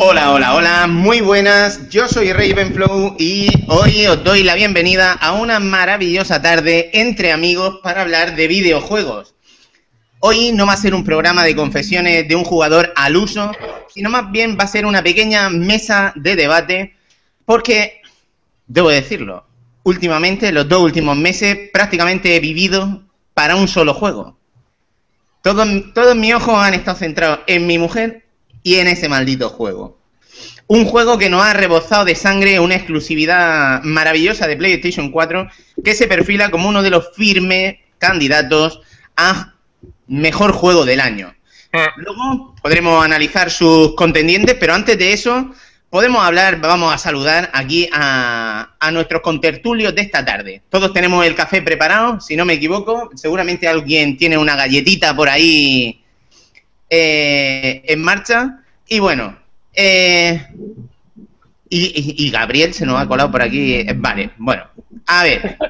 Hola, hola, hola, muy buenas. Yo soy Ravenflow y hoy os doy la bienvenida a una maravillosa tarde entre amigos para hablar de videojuegos. Hoy no va a ser un programa de confesiones de un jugador al uso, sino más bien va a ser una pequeña mesa de debate, porque, debo decirlo, últimamente, los dos últimos meses, prácticamente he vivido para un solo juego. Todos, todos mis ojos han estado centrados en mi mujer en ese maldito juego. Un juego que nos ha rebozado de sangre una exclusividad maravillosa de PlayStation 4 que se perfila como uno de los firmes candidatos a mejor juego del año. Luego podremos analizar sus contendientes, pero antes de eso podemos hablar, vamos a saludar aquí a, a, nuestros contertulios de esta tarde. Todos tenemos el café preparado, si no me equivoco. Seguramente alguien tiene una galletita por ahí eh, en marcha. Y bueno, eh, y, y, Gabriel se nos ha colado por aquí. Vale, bueno, a ver.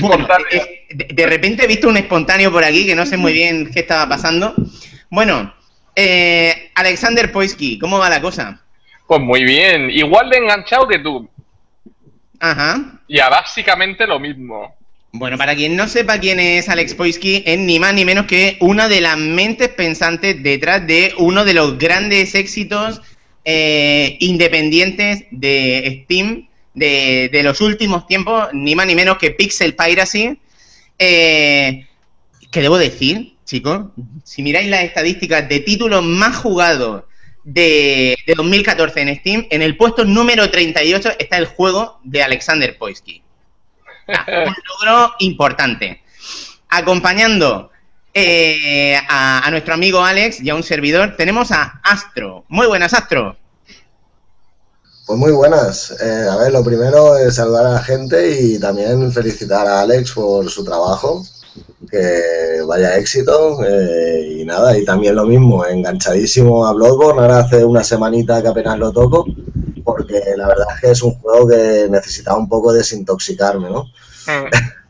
Bueno, eh, de, de, repente he visto un espontáneo por aquí que no sé muy bien qué estaba pasando. Bueno, eh, Alexander Poisky, ¿cómo va la cosa? Pues muy bien, igual de enganchado que tú. Ajá. Ya básicamente lo mismo. Bueno, para quien no sepa quién es Alex Poisky, es ni más ni menos que una de las mentes pensantes detrás de uno de los grandes éxitos eh, independientes de Steam de, los últimos tiempos, ni más ni menos que Pixel Piracy. Eh, que debo decir, chicos, si miráis las estadísticas de títulos más jugados de, de 2014 en Steam, en el puesto número 38 está el juego de Alexander Poisky. un logro importante. Acompañando eh, a, nuestro amigo Alex y a un servidor, tenemos a Astro. Muy buenas, Astro. Pues muy buenas. Eh, a ver, lo primero es saludar a la gente y también felicitar a Alex por su trabajo. Que vaya éxito. Eh, y nada, y también lo mismo, enganchadísimo a Bloodborne. Ahora hace una semanita que apenas lo toco porque la verdad es que es un juego que necesitaba un poco desintoxicarme, ¿no?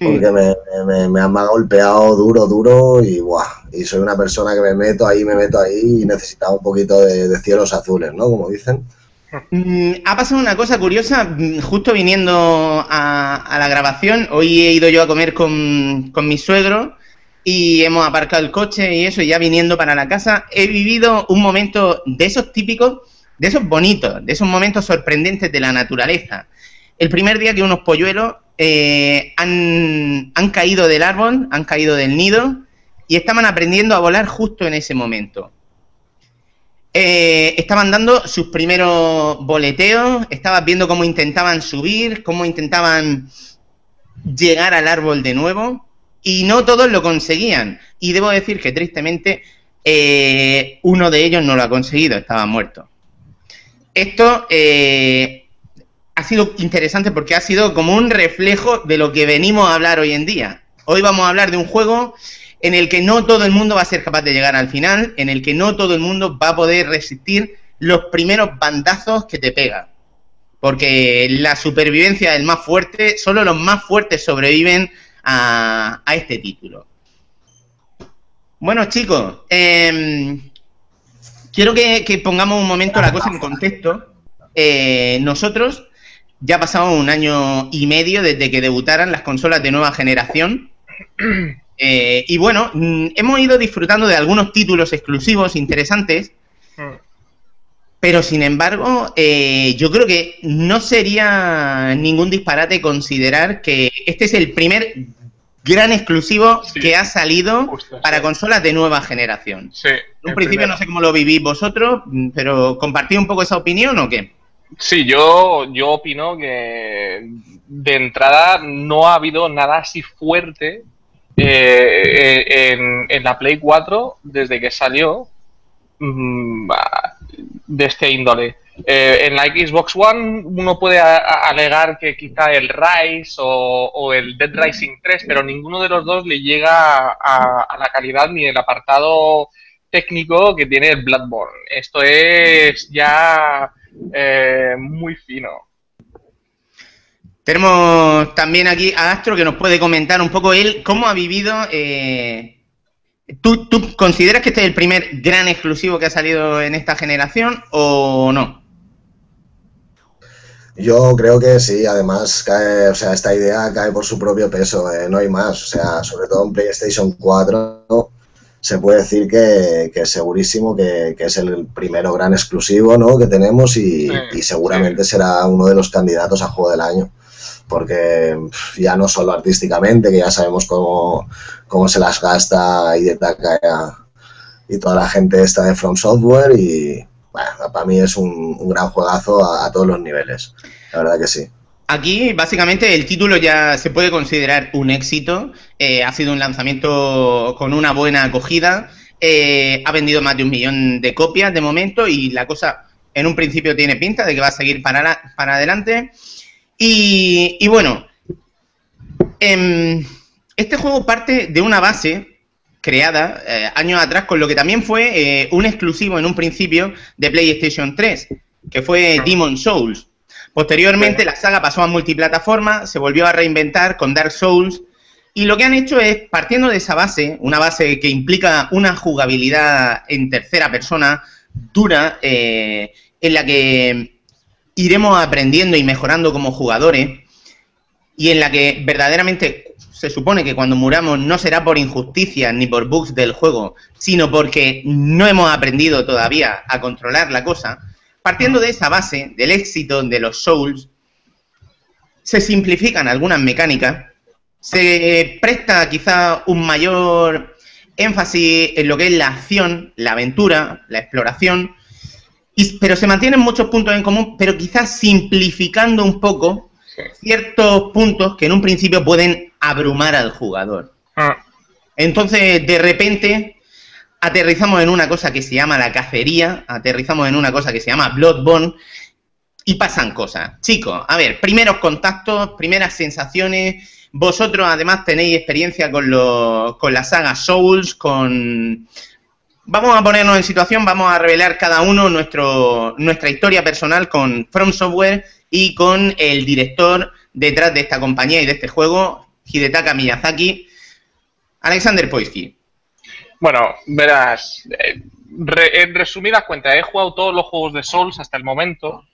porque me, me, me, han golpeado duro, duro y ¡buah! Y soy una persona que me meto ahí, me meto ahí y necesitaba un poquito de, de cielos azules, ¿no? Como dicen. Mm, ha pasado una cosa curiosa, mm, justo viniendo a, a, la grabación, hoy he ido yo a comer con, con mi suegro y hemos aparcado el coche y eso, y ya viniendo para la casa, he vivido un momento de esos típicos de esos bonitos, de esos momentos sorprendentes de la naturaleza. El primer día que unos polluelos eh, han, han, caído del árbol, han caído del nido y estaban aprendiendo a volar justo en ese momento. Eh, estaban dando sus primeros boleteos, estabas viendo cómo intentaban subir, cómo intentaban llegar al árbol de nuevo y no todos lo conseguían. Y debo decir que tristemente eh, uno de ellos no lo ha conseguido, estaba muerto. Esto eh, ha sido interesante porque ha sido como un reflejo de lo que venimos a hablar hoy en día. Hoy vamos a hablar de un juego en el que no todo el mundo va a ser capaz de llegar al final, en el que no todo el mundo va a poder resistir los primeros bandazos que te pegan. Porque la supervivencia del más fuerte, solo los más fuertes sobreviven a, a este título. Bueno, chicos, eh, quiero que, que, pongamos un momento la cosa en contexto. Eh, nosotros ya pasamos un año y medio desde que debutaran las consolas de nueva generación. Eh, y bueno, mm, hemos ido disfrutando de algunos títulos exclusivos interesantes. Pero sin embargo, eh, yo creo que no sería ningún disparate considerar que este es el primer gran exclusivo sí, que ha salido justo, para sí. consolas de nueva generación. Sí, en un principio primero. no sé cómo lo vivís vosotros, pero ¿compartís un poco esa opinión o qué? Sí, yo, yo opino que de entrada no ha habido nada así fuerte eh, en, en, la Play 4 desde que salió mmm, de este índole. Eh, en la Xbox One uno puede alegar que quizá el Rise o, el Dead Rising 3, pero ninguno de los dos le llega a, la calidad ni el apartado técnico que tiene el Bloodborne. Esto es ya eh, muy fino. Tenemos también aquí a Astro que nos puede comentar un poco él cómo ha vivido eh, ¿tú, ¿tú consideras que este es el primer gran exclusivo que ha salido en esta generación o no? Yo creo que sí, además cae, o sea, esta idea cae por su propio peso, eh, no hay más. O sea, sobre todo en PlayStation 4 se puede decir que, que segurísimo que, que, es el primero gran exclusivo ¿no? que tenemos y, sí, y seguramente sí. será uno de los candidatos a juego del año. Porque ya no solo artísticamente, que ya sabemos cómo, cómo se las gasta Hidetaka y toda la gente esta de From Software y, bueno, para mí es un, gran juegazo a, todos los niveles. La verdad que sí. Aquí, básicamente, el título ya se puede considerar un éxito. Eh, ha sido un lanzamiento con una buena acogida. Eh, ha vendido más de un millón de copias de momento y la cosa en un principio tiene pinta de que va a seguir para, para adelante. Y, bueno, eh, este juego parte de una base creada eh, años atrás con lo que también fue eh, un exclusivo en un principio de PlayStation 3, que fue Demon Souls. Posteriormente la saga pasó a multiplataforma, se volvió a reinventar con Dark Souls y lo que han hecho es, partiendo de esa base, una base que implica una jugabilidad en tercera persona dura, eh, en la que iremos aprendiendo y mejorando como jugadores y en la que verdaderamente se supone que cuando muramos no será por injusticia ni por bugs del juego, sino porque no hemos aprendido todavía a controlar la cosa, partiendo de esa base, del éxito de los Souls, se simplifican algunas mecánicas, se presta quizá un mayor énfasis en lo que es la acción, la aventura, la exploración, y, pero se mantienen muchos puntos en común, pero quizás simplificando un poco ciertos puntos que en un principio pueden abrumar al jugador. Ah. Entonces, de repente, aterrizamos en una cosa que se llama la cacería, aterrizamos en una cosa que se llama Bloodborne, y pasan cosas. Chicos, a ver, primeros contactos, primeras sensaciones. Vosotros además tenéis experiencia con, lo, con la saga Souls, con... Vamos a ponernos en situación, vamos a revelar cada uno nuestro, nuestra historia personal con From Software y con el director detrás de esta compañía y de este juego, Hidetaka Miyazaki, Alexander Poisky. Bueno, verás, eh, en resumidas cuentas, he jugado todos los juegos de Souls hasta el momento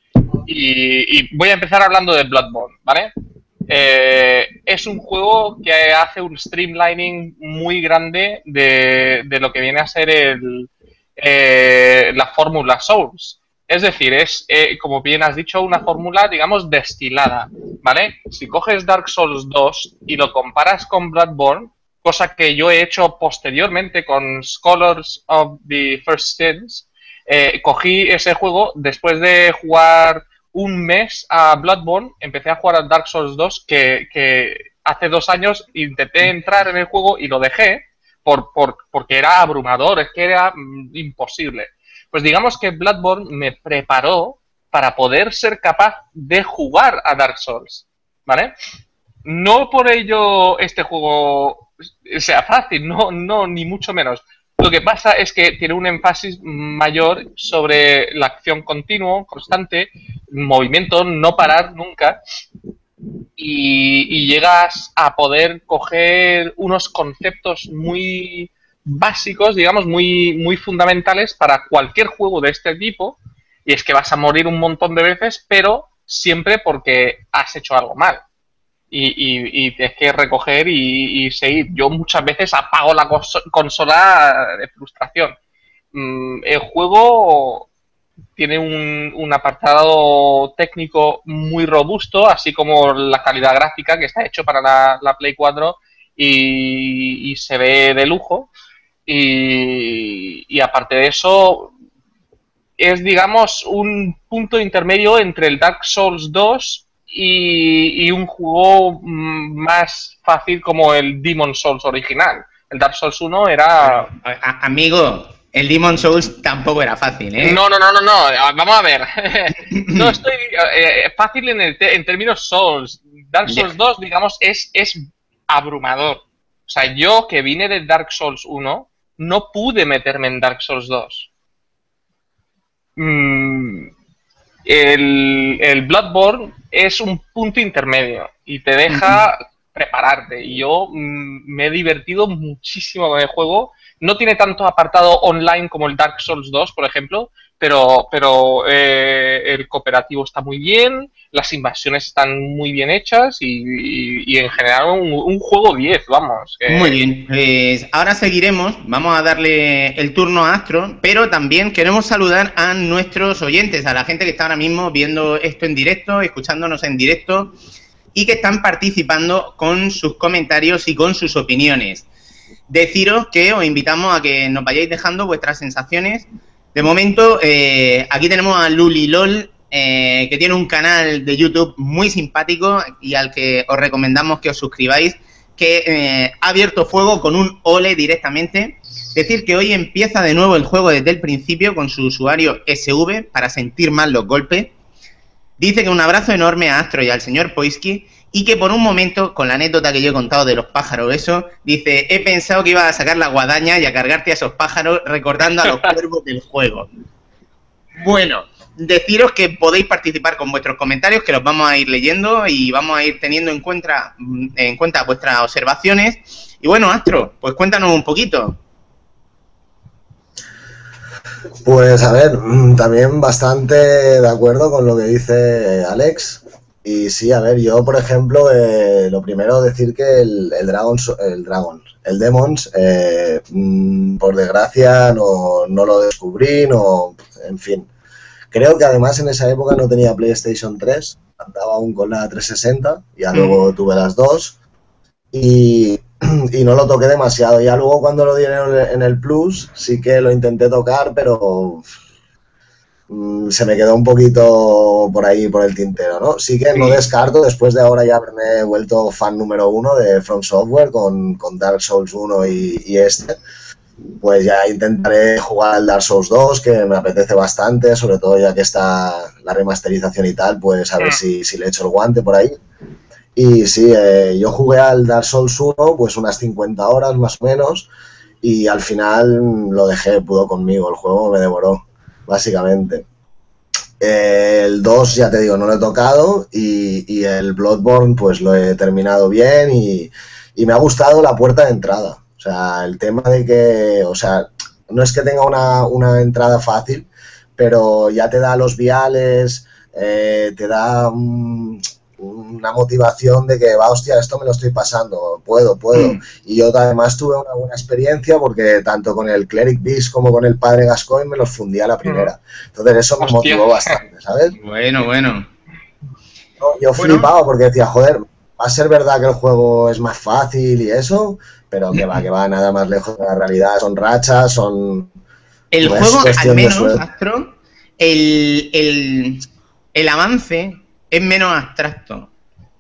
y, voy a empezar hablando de Bloodborne, ¿vale? Eh, es un juego que hace un streamlining muy grande de, de lo que viene a ser el, eh, la fórmula Souls. Es decir, es, eh, como bien has dicho, una fórmula, digamos, destilada, ¿vale? Si coges Dark Souls 2 y lo comparas con Bloodborne, cosa que yo he hecho posteriormente con Scholars of the First Sins, eh, cogí ese juego después de jugar un mes a Bloodborne, empecé a jugar a Dark Souls 2, que, que hace dos años intenté entrar en el juego y lo dejé por, por, porque era abrumador, es que era mm, imposible. Pues digamos que Bloodborne me preparó para poder ser capaz de jugar a Dark Souls, ¿vale? No por ello este juego sea fácil, no, no, ni mucho menos. Lo que pasa es que tiene un énfasis mayor sobre la acción continua, constante, movimiento, no parar nunca, y, y, llegas a poder coger unos conceptos muy básicos, digamos, muy, muy fundamentales para cualquier juego de este tipo, y es que vas a morir un montón de veces, pero siempre porque has hecho algo mal y, y, y tienes que recoger y, seguir. Yo muchas veces apago la consola de frustración. Mm, el juego tiene un, apartado técnico muy robusto, así como la calidad gráfica que está hecho para la, la Play 4 y, y, se ve de lujo. Y, y aparte de eso, es digamos un punto intermedio entre el Dark Souls 2 y, y, un juego más fácil como el Demon Souls original. El Dark Souls 1 era... A, amigo, el Demon Souls tampoco era fácil, ¿eh? No, no, no, no, no. Vamos a ver. no estoy... Eh, fácil en, el en, términos Souls. Dark Souls 2, digamos, es, es abrumador. O sea, yo que vine de Dark Souls 1, no pude meterme en Dark Souls 2. Mm, el, el Bloodborne es un punto intermedio y te deja prepararte. Y yo mm, me he divertido muchísimo con el juego. No tiene tanto apartado online como el Dark Souls 2, por ejemplo, pero, pero eh, el cooperativo está muy bien, las invasiones están muy bien hechas y, en general un, juego 10, vamos. Muy bien, pues ahora seguiremos, vamos a darle el turno a Astro, pero también queremos saludar a nuestros oyentes, a la gente que está ahora mismo viendo esto en directo, escuchándonos en directo y que están participando con sus comentarios y con sus opiniones. Deciros que os invitamos a que nos vayáis dejando vuestras sensaciones de momento, eh, aquí tenemos a Luli LOL, eh, que tiene un canal de YouTube muy simpático y al que os recomendamos que os suscribáis, que eh, ha abierto fuego con un ole directamente. Decir que hoy empieza de nuevo el juego desde el principio con su usuario SV para sentir más los golpes. Dice que un abrazo enorme a Astro y al señor Poisky y que por un momento, con la anécdota que yo he contado de los pájaros, eso, dice, he pensado que iba a sacar la guadaña y a cargarte a esos pájaros recordando a los cuervos del juego. Bueno, deciros que podéis participar con vuestros comentarios, que los vamos a ir leyendo y vamos a ir teniendo en cuenta, en cuenta vuestras observaciones. Y bueno, Astro, pues cuéntanos un poquito. Pues a ver, mm, también bastante de acuerdo con lo que dice Alex. Y sí, a ver, yo por ejemplo, eh, lo primero decir que el, el Dragon, el Dragon, el Demons, eh, mm, por desgracia no, no, lo descubrí, no, en fin. Creo que además en esa época no tenía PlayStation 3, andaba aún con la 360, ya luego tuve las dos y, y, no lo toqué demasiado. Ya luego cuando lo dieron en el Plus sí que lo intenté tocar, pero Mm, se me quedó un poquito por ahí, por el tintero, ¿no? Sí que no descarto, después de ahora ya haberme vuelto fan número uno de From Software con, Dark Souls 1 y, este, pues ya intentaré jugar al Dark Souls 2, que me apetece bastante, sobre todo ya que está la remasterización y tal, pues a ver mm. si, le echo el guante por ahí. Y sí, eh, yo jugué al Dark Souls 1 pues unas 50 horas más o menos y al final lo dejé, pudo conmigo, el juego me devoró básicamente. El 2, ya te digo, no lo he tocado y, el Bloodborne pues lo he terminado bien y, me ha gustado la puerta de entrada. O sea, el tema de que, o sea, no es que tenga una, una entrada fácil, pero ya te da los viales, eh, te da una motivación de que, va, hostia, esto me lo estoy pasando, puedo, puedo. Mm. Y yo además tuve una buena experiencia porque tanto con el Cleric Beast como con el Padre Gascoigne me los fundí a la primera. Mm. Entonces eso me motivó bastante, ¿sabes? Bueno, bueno. yo flipaba porque decía, joder, va a ser verdad que el juego es más fácil y eso, pero que va, que va nada más lejos de la realidad. Son rachas, son... El juego, al menos, Astro, el, el, el avance es menos abstracto.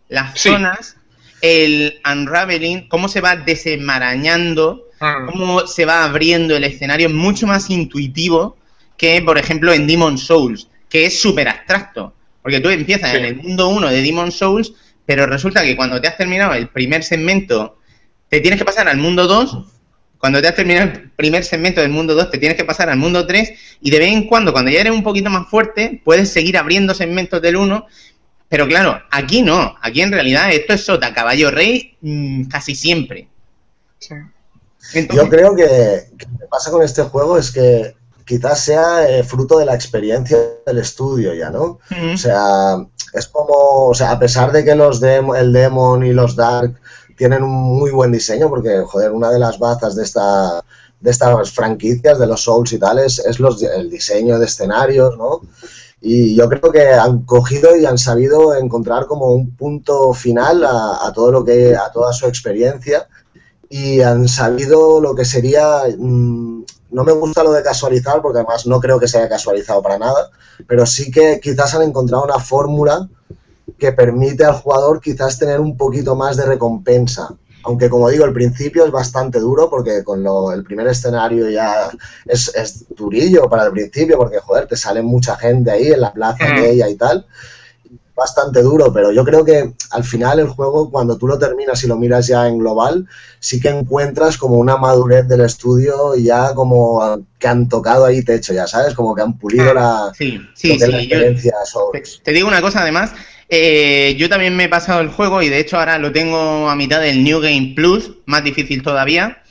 Las zonas, el unraveling, cómo se va desenmarañando, ah. cómo se va abriendo el escenario, es mucho más intuitivo que, por ejemplo, en Demon Souls, que es súper abstracto. Porque tú empiezas en el mundo 1 de Demon Souls, pero resulta que cuando te has terminado el primer segmento, te tienes que pasar al mundo 2. Cuando te has terminado el primer segmento del mundo 2, te tienes que pasar al mundo 3. Y de vez en cuando, cuando ya eres un poquito más fuerte, puedes seguir abriendo segmentos del 1 pero claro, aquí no. Aquí en realidad esto es sota, caballo rey, mm, casi siempre. Yo creo que, lo que pasa con este juego es que quizás sea eh, fruto de la experiencia del estudio ya, ¿no? O sea, es como, o sea, a pesar de que los el Demon y los Dark tienen un muy buen diseño, porque, joder, una de las bazas de esta de estas franquicias, de los Souls y tales, es los, el diseño de escenarios, ¿no? Y yo creo que han cogido y han sabido encontrar como un punto final a, todo lo que, a toda su experiencia. Y han sabido lo que sería, mm, no me gusta lo de casualizar porque además no creo que se haya casualizado para nada, pero sí que quizás han encontrado una fórmula que permite al jugador quizás tener un poquito más de recompensa aunque como digo, el principio es bastante duro porque con lo, el primer escenario ya es, es, durillo para el principio porque, joder, te sale mucha gente ahí en la plaza de ella y tal. Bastante duro, pero yo creo que al final el juego, cuando tú lo terminas y lo miras ya en global, sí que encuentras como una madurez del estudio y ya como que han tocado ahí techo, ya sabes, como que han pulido la, sí, sí, sí, experiencia. te digo una cosa además, Eh, yo también me he pasado el juego y de hecho ahora lo tengo a mitad del New Game Plus, más difícil todavía.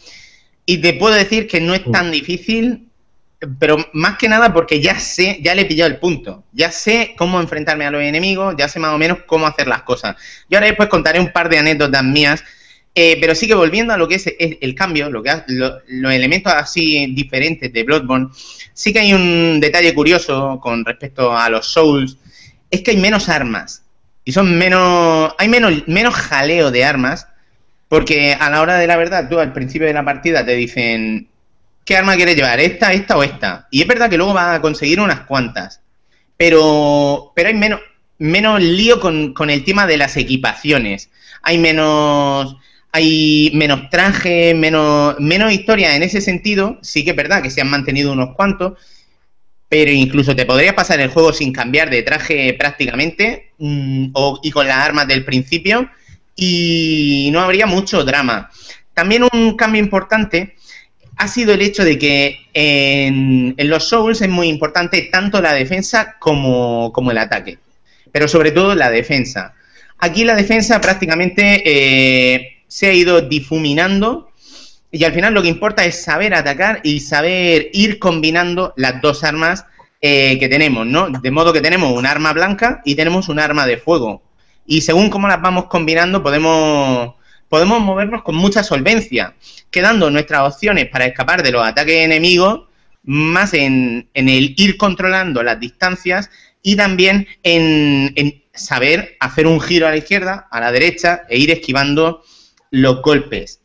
Y te puedo decir que no es tan difícil, pero más que nada porque ya sé, ya le he pillado el punto. Ya sé cómo enfrentarme a los enemigos, ya sé más o menos cómo hacer las cosas. Yo ahora después contaré un par de anécdotas mías, eh, pero sí que volviendo a lo que es el, cambio, lo que los elementos así diferentes de Bloodborne, sí que hay un detalle curioso con respecto a los Souls, es que hay menos armas. Y son menos. Hay menos, menos jaleo de armas. Porque a la hora de la verdad, tú al principio de la partida te dicen. ¿Qué arma quieres llevar? ¿Esta, esta o esta? Y es verdad que luego vas a conseguir unas cuantas. Pero. Pero hay menos. Menos lío con, con el tema de las equipaciones. Hay menos hay menos traje, menos, menos historia en ese sentido. Sí que es verdad que se han mantenido unos cuantos, pero incluso te podrías pasar el juego sin cambiar de traje prácticamente mm, y con las armas del principio y no habría mucho drama. También un cambio importante ha sido el hecho de que en, los Souls es muy importante tanto la defensa como, el ataque, pero sobre todo la defensa. Aquí la defensa prácticamente eh, se ha ido difuminando y al final lo que importa es saber atacar y saber ir combinando las dos armas eh, que tenemos, ¿no? De modo que tenemos un arma blanca y tenemos un arma de fuego. Y según cómo las vamos combinando, podemos, podemos movernos con mucha solvencia, quedando nuestras opciones para escapar de los ataques enemigos más en, el ir controlando las distancias y también en, en, saber hacer un giro a la izquierda, a la derecha e ir esquivando los golpes.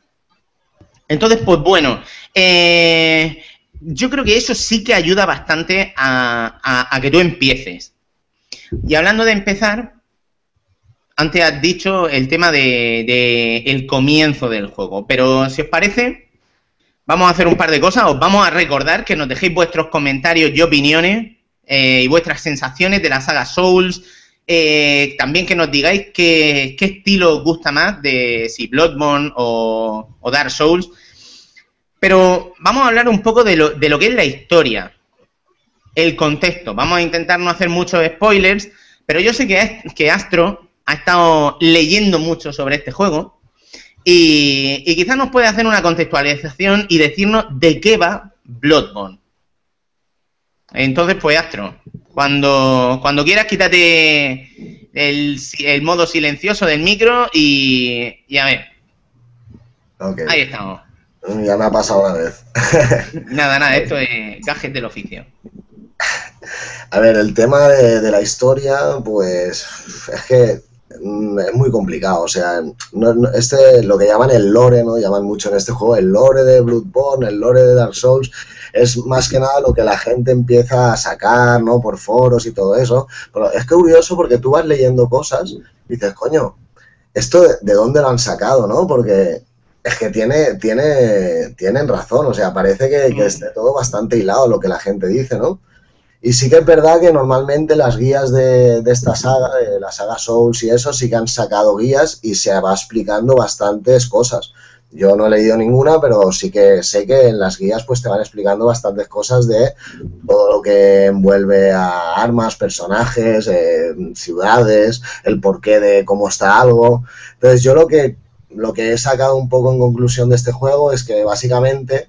Entonces, pues bueno, eh, yo creo que eso sí que ayuda bastante a, que tú empieces. Y hablando de empezar, antes has dicho el tema de, el comienzo del juego, pero si os parece, vamos a hacer un par de cosas. Os vamos a recordar que nos dejéis vuestros comentarios y opiniones eh, y vuestras sensaciones de la saga Souls, eh, también que nos digáis qué, estilo os gusta más de si Bloodborne o, Dark Souls. Pero vamos a hablar un poco de lo, de lo que es la historia, el contexto. Vamos a intentar no hacer muchos spoilers, pero yo sé que, que Astro ha estado leyendo mucho sobre este juego y, y quizás nos puede hacer una contextualización y decirnos de qué va Bloodborne. Entonces, pues Astro, cuando, cuando quieras, quítate el, el modo silencioso del micro y, y a ver. Ahí estamos. Ya me ha pasado una vez. nada, nada, esto es gajes del oficio. A ver, el tema de, la historia, pues es que es muy complicado. O sea, este, lo que llaman el lore, ¿no? Llaman mucho en este juego el lore de Bloodborne, el lore de Dark Souls es más que nada lo que la gente empieza a sacar, ¿no? Por foros y todo eso. Pero es curioso porque tú vas leyendo cosas y dices, coño, ¿esto de, dónde lo han sacado, no? Porque es que tiene, tiene, tienen razón, o sea, parece que, que esté todo bastante hilado lo que la gente dice, ¿no? Y sí que es verdad que normalmente las guías de, de, esta saga, de la saga Souls y eso, sí que han sacado guías y se va explicando bastantes cosas. Yo no he leído ninguna, pero sí que sé que en las guías pues te van explicando bastantes cosas de todo lo que envuelve a armas, personajes, eh, ciudades, el porqué de cómo está algo. Entonces yo lo que, lo que he sacado un poco en conclusión de este juego es que básicamente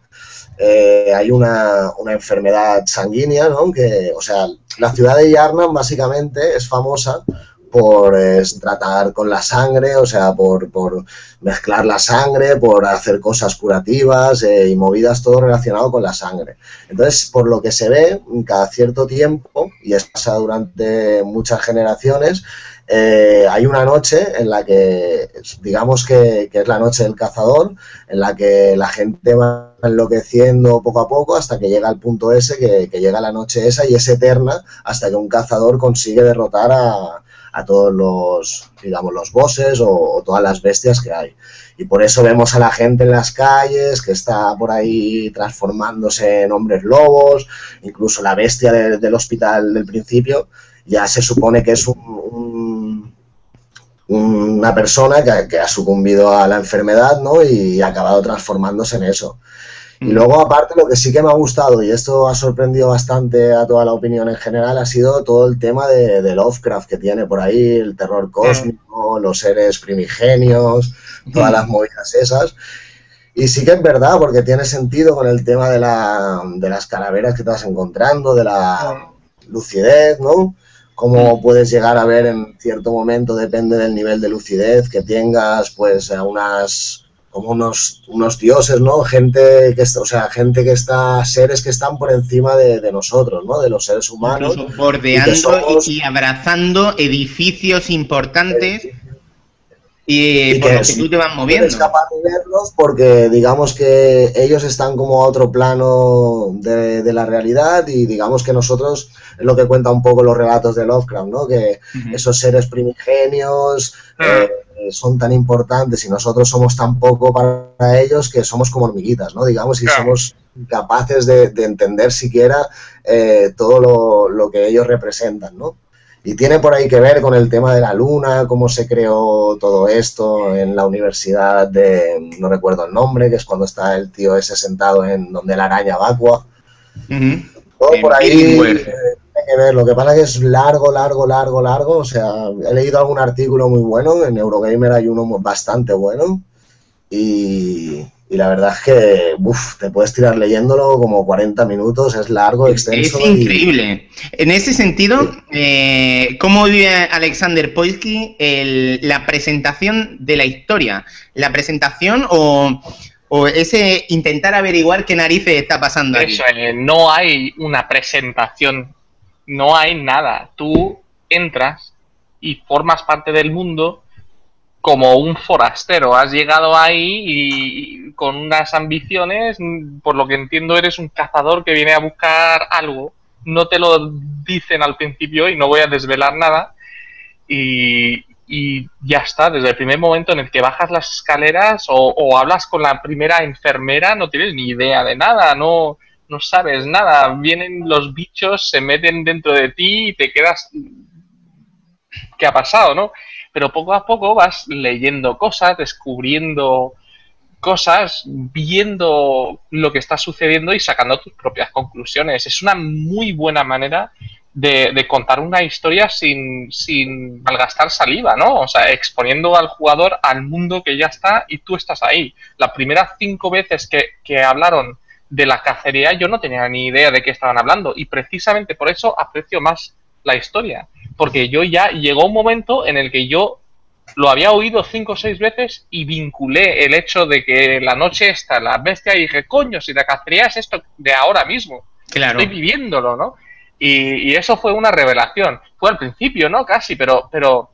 eh, hay una, una, enfermedad sanguínea, ¿no? Que, o sea, la ciudad de Yarnam básicamente es famosa por tratar con la sangre, o sea, por, por, mezclar la sangre, por hacer cosas curativas eh, y movidas, todo relacionado con la sangre. Entonces, por lo que se ve, cada cierto tiempo, y es pasado durante muchas generaciones, eh, hay una noche en la que, digamos que, es la noche del cazador, en la que la gente va enloqueciendo poco a poco hasta que llega al punto ese, que, llega la noche esa y es eterna hasta que un cazador consigue derrotar a, a todos los, digamos, los bosses o, todas las bestias que hay. Y por eso vemos a la gente en las calles que está por ahí transformándose en hombres lobos, incluso la bestia del hospital del principio ya se supone que es un, una persona que, que, ha sucumbido a la enfermedad ¿no? y ha acabado transformándose en eso. Y luego, aparte, lo que sí que me ha gustado, y esto ha sorprendido bastante a toda la opinión en general, ha sido todo el tema de, de Lovecraft que tiene por ahí, el terror cósmico, los seres primigenios, todas las movidas esas. Y sí que es verdad, porque tiene sentido con el tema de, la, de las calaveras que te vas encontrando, de la lucidez, ¿no? Cómo puedes llegar a ver en cierto momento, depende del nivel de lucidez que tengas, pues a unas como unos, unos dioses, ¿no? Gente que o sea, gente que está, seres que están por encima de, nosotros, ¿no? De los seres humanos. bordeando y, abrazando edificios importantes y, por que tú te vas moviendo. Es capaz de verlos porque digamos que ellos están como a otro plano de, la realidad y digamos que nosotros, es lo que cuenta un poco los relatos de Lovecraft, ¿no? Que esos seres primigenios... Ah. Eh, son tan importantes y nosotros somos tan poco para ellos que somos como hormiguitas, ¿no? Digamos, y somos capaces de, entender siquiera eh, todo lo, que ellos representan, ¿no? Y tiene por ahí que ver con el tema de la luna, cómo se creó todo esto en la universidad de, no recuerdo el nombre, que es cuando está el tío ese sentado en donde la araña vacua. Todo por ahí que ver. Lo que pasa es que es largo, largo, largo, largo. O sea, he leído algún artículo muy bueno. En Eurogamer hay uno bastante bueno. Y, la verdad es que uf, te puedes tirar leyéndolo como 40 minutos. Es largo, extenso. Es increíble. En ese sentido, eh, ¿cómo vive Alexander Poisky la presentación de la historia? ¿La presentación o.? o ese intentar averiguar qué narices está pasando Eso, eh, no hay una presentación no hay nada. Tú entras y formas parte del mundo como un forastero. Has llegado ahí y, con unas ambiciones, por lo que entiendo eres un cazador que viene a buscar algo. No te lo dicen al principio y no voy a desvelar nada. Y, ya está, desde el primer momento en el que bajas las escaleras o, o hablas con la primera enfermera, no tienes ni idea de nada, no, no sabes nada. Vienen los bichos, se meten dentro de ti y te quedas. ¿Qué ha pasado, no? Pero poco a poco vas leyendo cosas, descubriendo cosas, viendo lo que está sucediendo y sacando tus propias conclusiones. Es una muy buena manera de, contar una historia sin, sin malgastar saliva, ¿no? O sea, exponiendo al jugador al mundo que ya está y tú estás ahí. Las primeras cinco veces que, que hablaron de la cacería yo no tenía ni idea de qué estaban hablando y precisamente por eso aprecio más la historia, porque yo ya llegó un momento en el que yo lo había oído cinco o seis veces y vinculé el hecho de que la noche está la bestia y dije, coño, si la cacería es esto de ahora mismo, claro. estoy viviéndolo, ¿no? Y, eso fue una revelación. Fue al principio, ¿no? Casi, pero, pero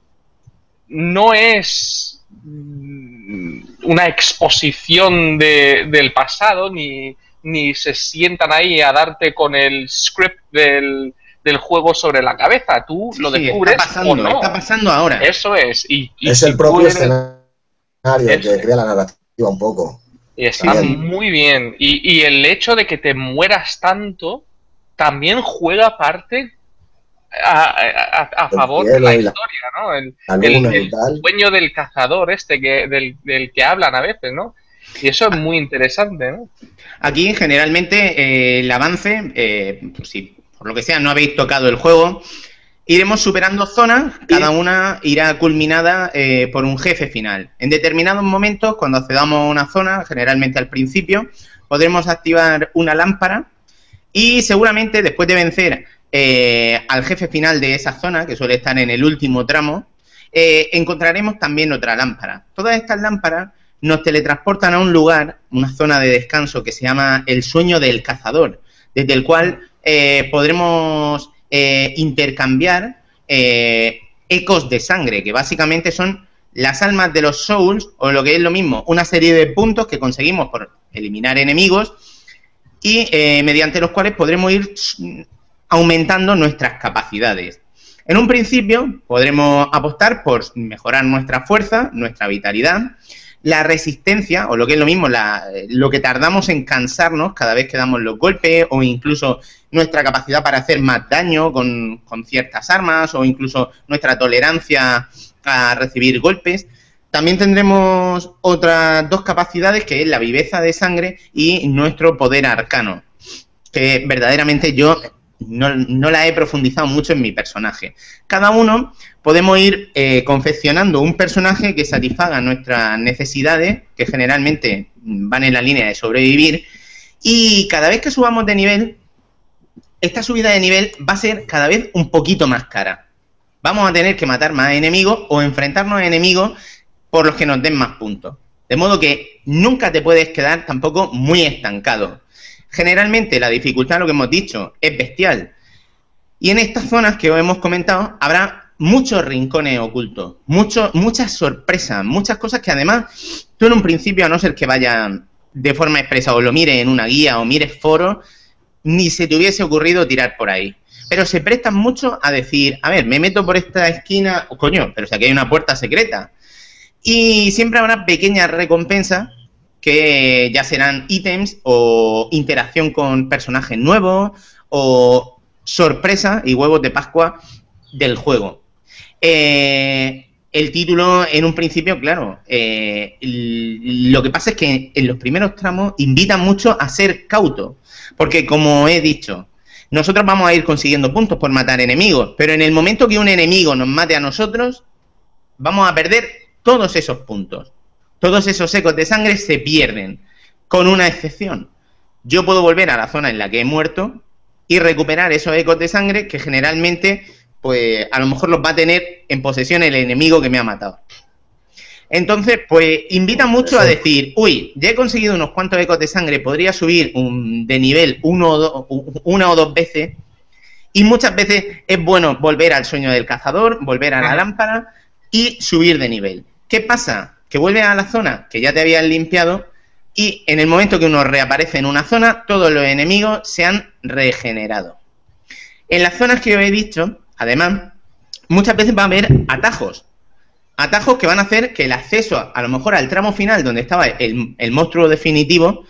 no es mm, una exposición de, del pasado ni, ni se sientan ahí a darte con el script del, juego sobre la cabeza. Tú lo descubres. Está pasando, está pasando ahora. Eso es. Y, es el propio escenario que crea la narrativa un poco. Y está muy bien. Y, el hecho de que te mueras tanto también juega parte a, favor de la, historia, ¿no? El, sueño del cazador este que, del, del que hablan a veces, ¿no? Y eso es muy interesante, ¿no? Aquí, generalmente, eh, el avance, eh, pues si por lo que sea no habéis tocado el juego, iremos superando zonas, cada una irá culminada eh, por un jefe final. En determinados momentos, cuando accedamos a una zona, generalmente al principio, podremos activar una lámpara y seguramente después de vencer al jefe final de esa zona, que suele estar en el último tramo, encontraremos también otra lámpara. Todas estas lámparas nos teletransportan a un lugar, una zona de descanso que se llama el sueño del cazador, desde el cual eh, podremos eh, intercambiar eh, ecos de sangre, que básicamente son las almas de los souls, o lo que es lo mismo, una serie de puntos que conseguimos por eliminar enemigos y mediante los cuales podremos ir aumentando nuestras capacidades. En un principio podremos apostar por mejorar nuestra fuerza, nuestra vitalidad, la resistencia, o lo que es lo mismo, lo que tardamos en cansarnos cada vez que damos los golpes, o incluso nuestra capacidad para hacer más daño con, ciertas armas, o incluso nuestra tolerancia a recibir golpes. también tendremos otras dos capacidades, que es la viveza de sangre y nuestro poder arcano, que verdaderamente yo no, la he profundizado mucho en mi personaje. Cada uno podemos ir eh, confeccionando un personaje que satisfaga nuestras necesidades, que generalmente van en la línea de sobrevivir, y cada vez que subamos de nivel, esta subida de nivel va a ser cada vez un poquito más cara. Vamos a tener que matar más enemigos o enfrentarnos a enemigos por los que nos den más puntos. De modo que nunca te puedes quedar tampoco muy estancado. Generalmente la dificultad, lo que hemos dicho, es bestial. Y en estas zonas que os hemos comentado habrá muchos rincones ocultos, muchas sorpresas, muchas cosas que además tú en un principio, a no ser que vaya de forma expresa o lo mires en una guía o mires foros, ni se te hubiese ocurrido tirar por ahí. Pero se prestan mucho a decir, a ver, me meto por esta esquina, coño, pero si aquí hay una puerta secreta. Y siempre habrá pequeñas recompensas que ya serán ítems o interacción con personajes nuevos o sorpresa y huevos de Pascua del juego. Eh, el título en un principio, claro, eh, lo que pasa es que en los primeros tramos invitan mucho a ser cauto, porque como he dicho, nosotros vamos a ir consiguiendo puntos por matar enemigos, pero en el momento que un enemigo nos mate a nosotros, vamos a perder todos esos puntos. Todos esos ecos de sangre se pierden, con una excepción. Yo puedo volver a la zona en la que he muerto y recuperar esos ecos de sangre que generalmente, pues a lo mejor los va a tener en posesión el enemigo que me ha matado. Entonces, pues invita mucho a decir, uy, ya he conseguido unos cuantos ecos de sangre, podría subir un, de nivel uno o una o dos veces. Y muchas veces es bueno volver al sueño del cazador, volver a la lámpara y subir de nivel. ¿Qué pasa? Que vuelve a la zona que ya te habían limpiado y en el momento que uno reaparece en una zona, todos los enemigos se han regenerado. En las zonas que yo he dicho, además, muchas veces va a haber atajos. Atajos que van a hacer que el acceso, a lo mejor al tramo final donde estaba el, monstruo definitivo,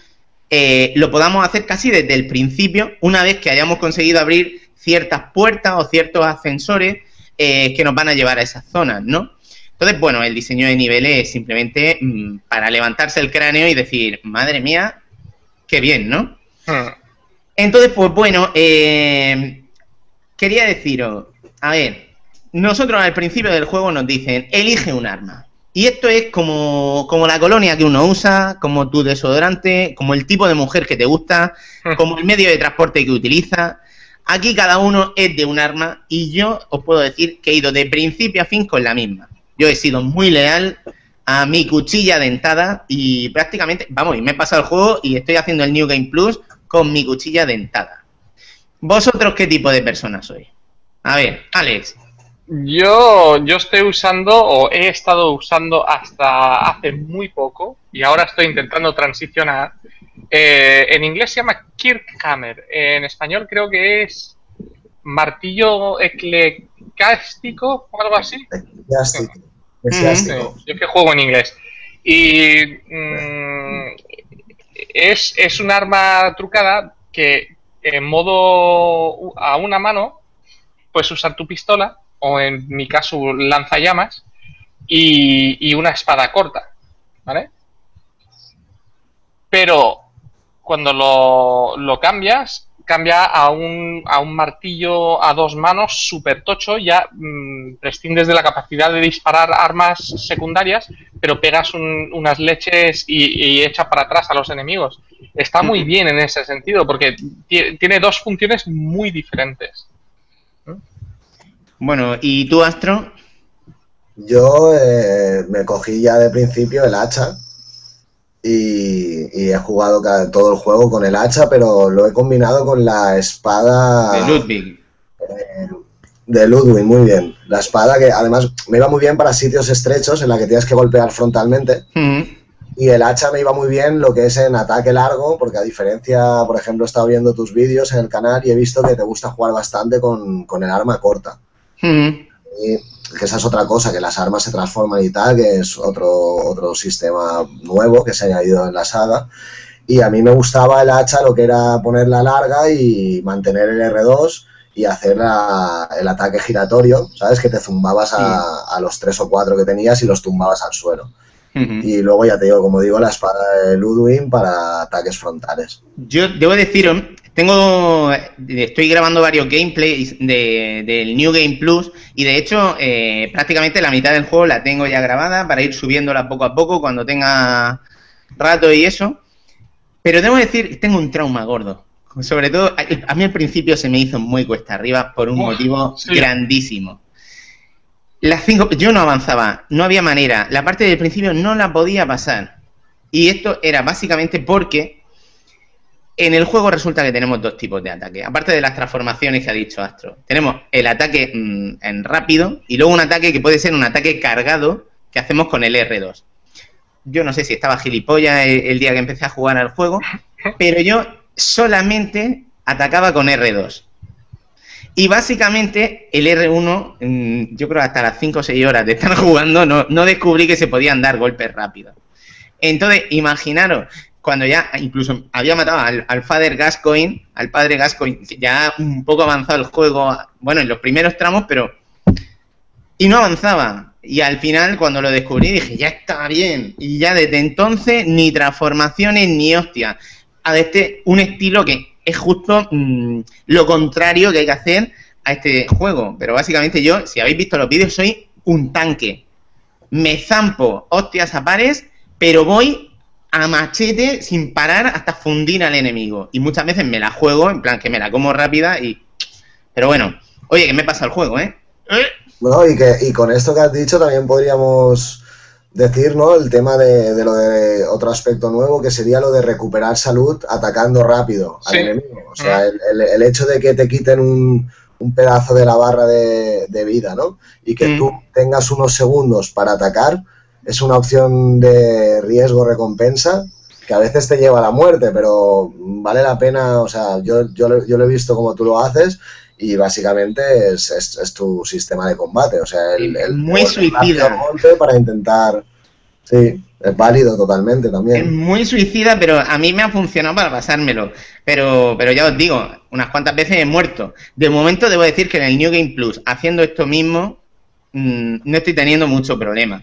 eh, lo podamos hacer casi desde el principio, una vez que hayamos conseguido abrir ciertas puertas o ciertos ascensores eh, que nos van a llevar a esas zonas, ¿no? Entonces, bueno, el diseño de niveles es simplemente mm, para levantarse el cráneo y decir, madre mía, qué bien, ¿no? Hmm. Entonces, pues bueno, eh, quería deciros, a ver, nosotros al principio del juego nos dicen, elige un arma. Y esto es como, como la colonia que uno usa, como tu desodorante, como el tipo de mujer que te gusta, hmm. como el medio de transporte que utiliza. Aquí cada uno es de un arma y yo os puedo decir que he ido de principio a fin con la misma. Yo he sido muy leal a mi cuchilla dentada y prácticamente, vamos, y me he pasado el juego y estoy haciendo el New Game Plus con mi cuchilla dentada. ¿Vosotros qué tipo de persona sois? A ver, Alex. Yo, yo estoy usando o he estado usando hasta hace muy poco y ahora estoy intentando transicionar. Eh, en inglés se llama Kirkhammer, en español creo que es martillo eclecástico o algo así. Yo que juego en inglés. Y mm, es, es un arma trucada que en modo a una mano puedes usar tu pistola o en mi caso lanzallamas y, y una espada corta, ¿vale? Pero cuando lo, lo cambias cambia a un, a un martillo a dos manos súper tocho, ya mmm, prescindes de la capacidad de disparar armas secundarias, pero pegas unas leches y, echas echa para atrás a los enemigos. Está muy bien en ese sentido, porque tiene dos funciones muy diferentes. Bueno, ¿y tú, Astro? Yo eh, me cogí ya de principio el hacha, y, he jugado todo el juego con el hacha, pero lo he combinado con la espada... De Ludwig. Eh, de Ludwig, muy bien. La espada que además me iba muy bien para sitios estrechos en la que tienes que golpear frontalmente. Y el hacha me iba muy bien lo que es en ataque largo, porque a diferencia, por ejemplo, he estado viendo tus vídeos en el canal y he visto que te gusta jugar bastante con, el arma corta que esa es otra cosa, que las armas se transforman y tal, que es otro, otro sistema nuevo que se ha añadido en la saga. Y a mí me gustaba el hacha, lo que era ponerla larga y mantener el R2 y hacer el ataque giratorio, ¿sabes? Que te zumbabas a, los tres o cuatro que tenías y los tumbabas al suelo. Y luego ya te digo, como digo, la espada de Ludwig para ataques frontales. Yo debo decir, tengo, estoy grabando varios gameplays del New Game Plus y de hecho eh, prácticamente la mitad del juego la tengo ya grabada para ir subiéndola poco a poco cuando tenga rato y eso. Pero debo decir, tengo un trauma gordo. Sobre todo, a, mí al principio se me hizo muy cuesta arriba por un motivo grandísimo. Las cinco, yo no avanzaba, no había manera. La parte del principio no la podía pasar. Y esto era básicamente porque en el juego resulta que tenemos dos tipos de ataque. Aparte de las transformaciones que ha dicho Astro, tenemos el ataque mm, en rápido y luego un ataque que puede ser un ataque cargado que hacemos con el R2. Yo no sé si estaba gilipollas el día que empecé a jugar al juego, pero yo solamente atacaba con R2. Y básicamente el R1, mm, yo creo hasta las 5 o 6 horas de estar jugando, no, descubrí que se podían dar golpes rápidos. Entonces, imaginaros, cuando ya incluso había matado al, al Father Gascoigne, al padre Gascoigne, ya un poco avanzado el juego, bueno, en los primeros tramos, pero... Y no avanzaba. Y al final, cuando lo descubrí, dije, ya está bien. Y ya desde entonces, ni transformaciones ni hostia a este, un estilo que es justo mm, lo contrario que hay que hacer a este juego. Pero básicamente yo, si habéis visto los vídeos, soy un tanque. Me zampo hostias a pares, pero voy a machete sin parar hasta fundir al enemigo. Y muchas veces me la juego, en plan que me la como rápida y... Pero bueno, oye, que me pasa el juego, ¿eh? ¿Eh? Bueno, y, que, y con esto que has dicho también podríamos decir, ¿no? El tema de, lo de otro aspecto nuevo, que sería lo de recuperar salud atacando rápido al enemigo. O sea, mm. el, hecho de que te quiten un, un pedazo de la barra de, vida, ¿no? Y que tú mm. tengas unos segundos para atacar, es una opción de riesgo-recompensa que a veces te lleva a la muerte, pero vale la pena, o sea, yo, yo, yo lo he visto como tú lo haces y básicamente es, es, tu sistema de combate. O sea, el, el muy suicida. Para intentar. Sí, es válido totalmente también. Es muy suicida, pero a mí me ha funcionado para pasármelo. Pero, pero ya os digo, unas cuantas veces he muerto. De momento debo decir que en el New Game Plus, haciendo esto mismo, mm, no estoy teniendo mucho problema.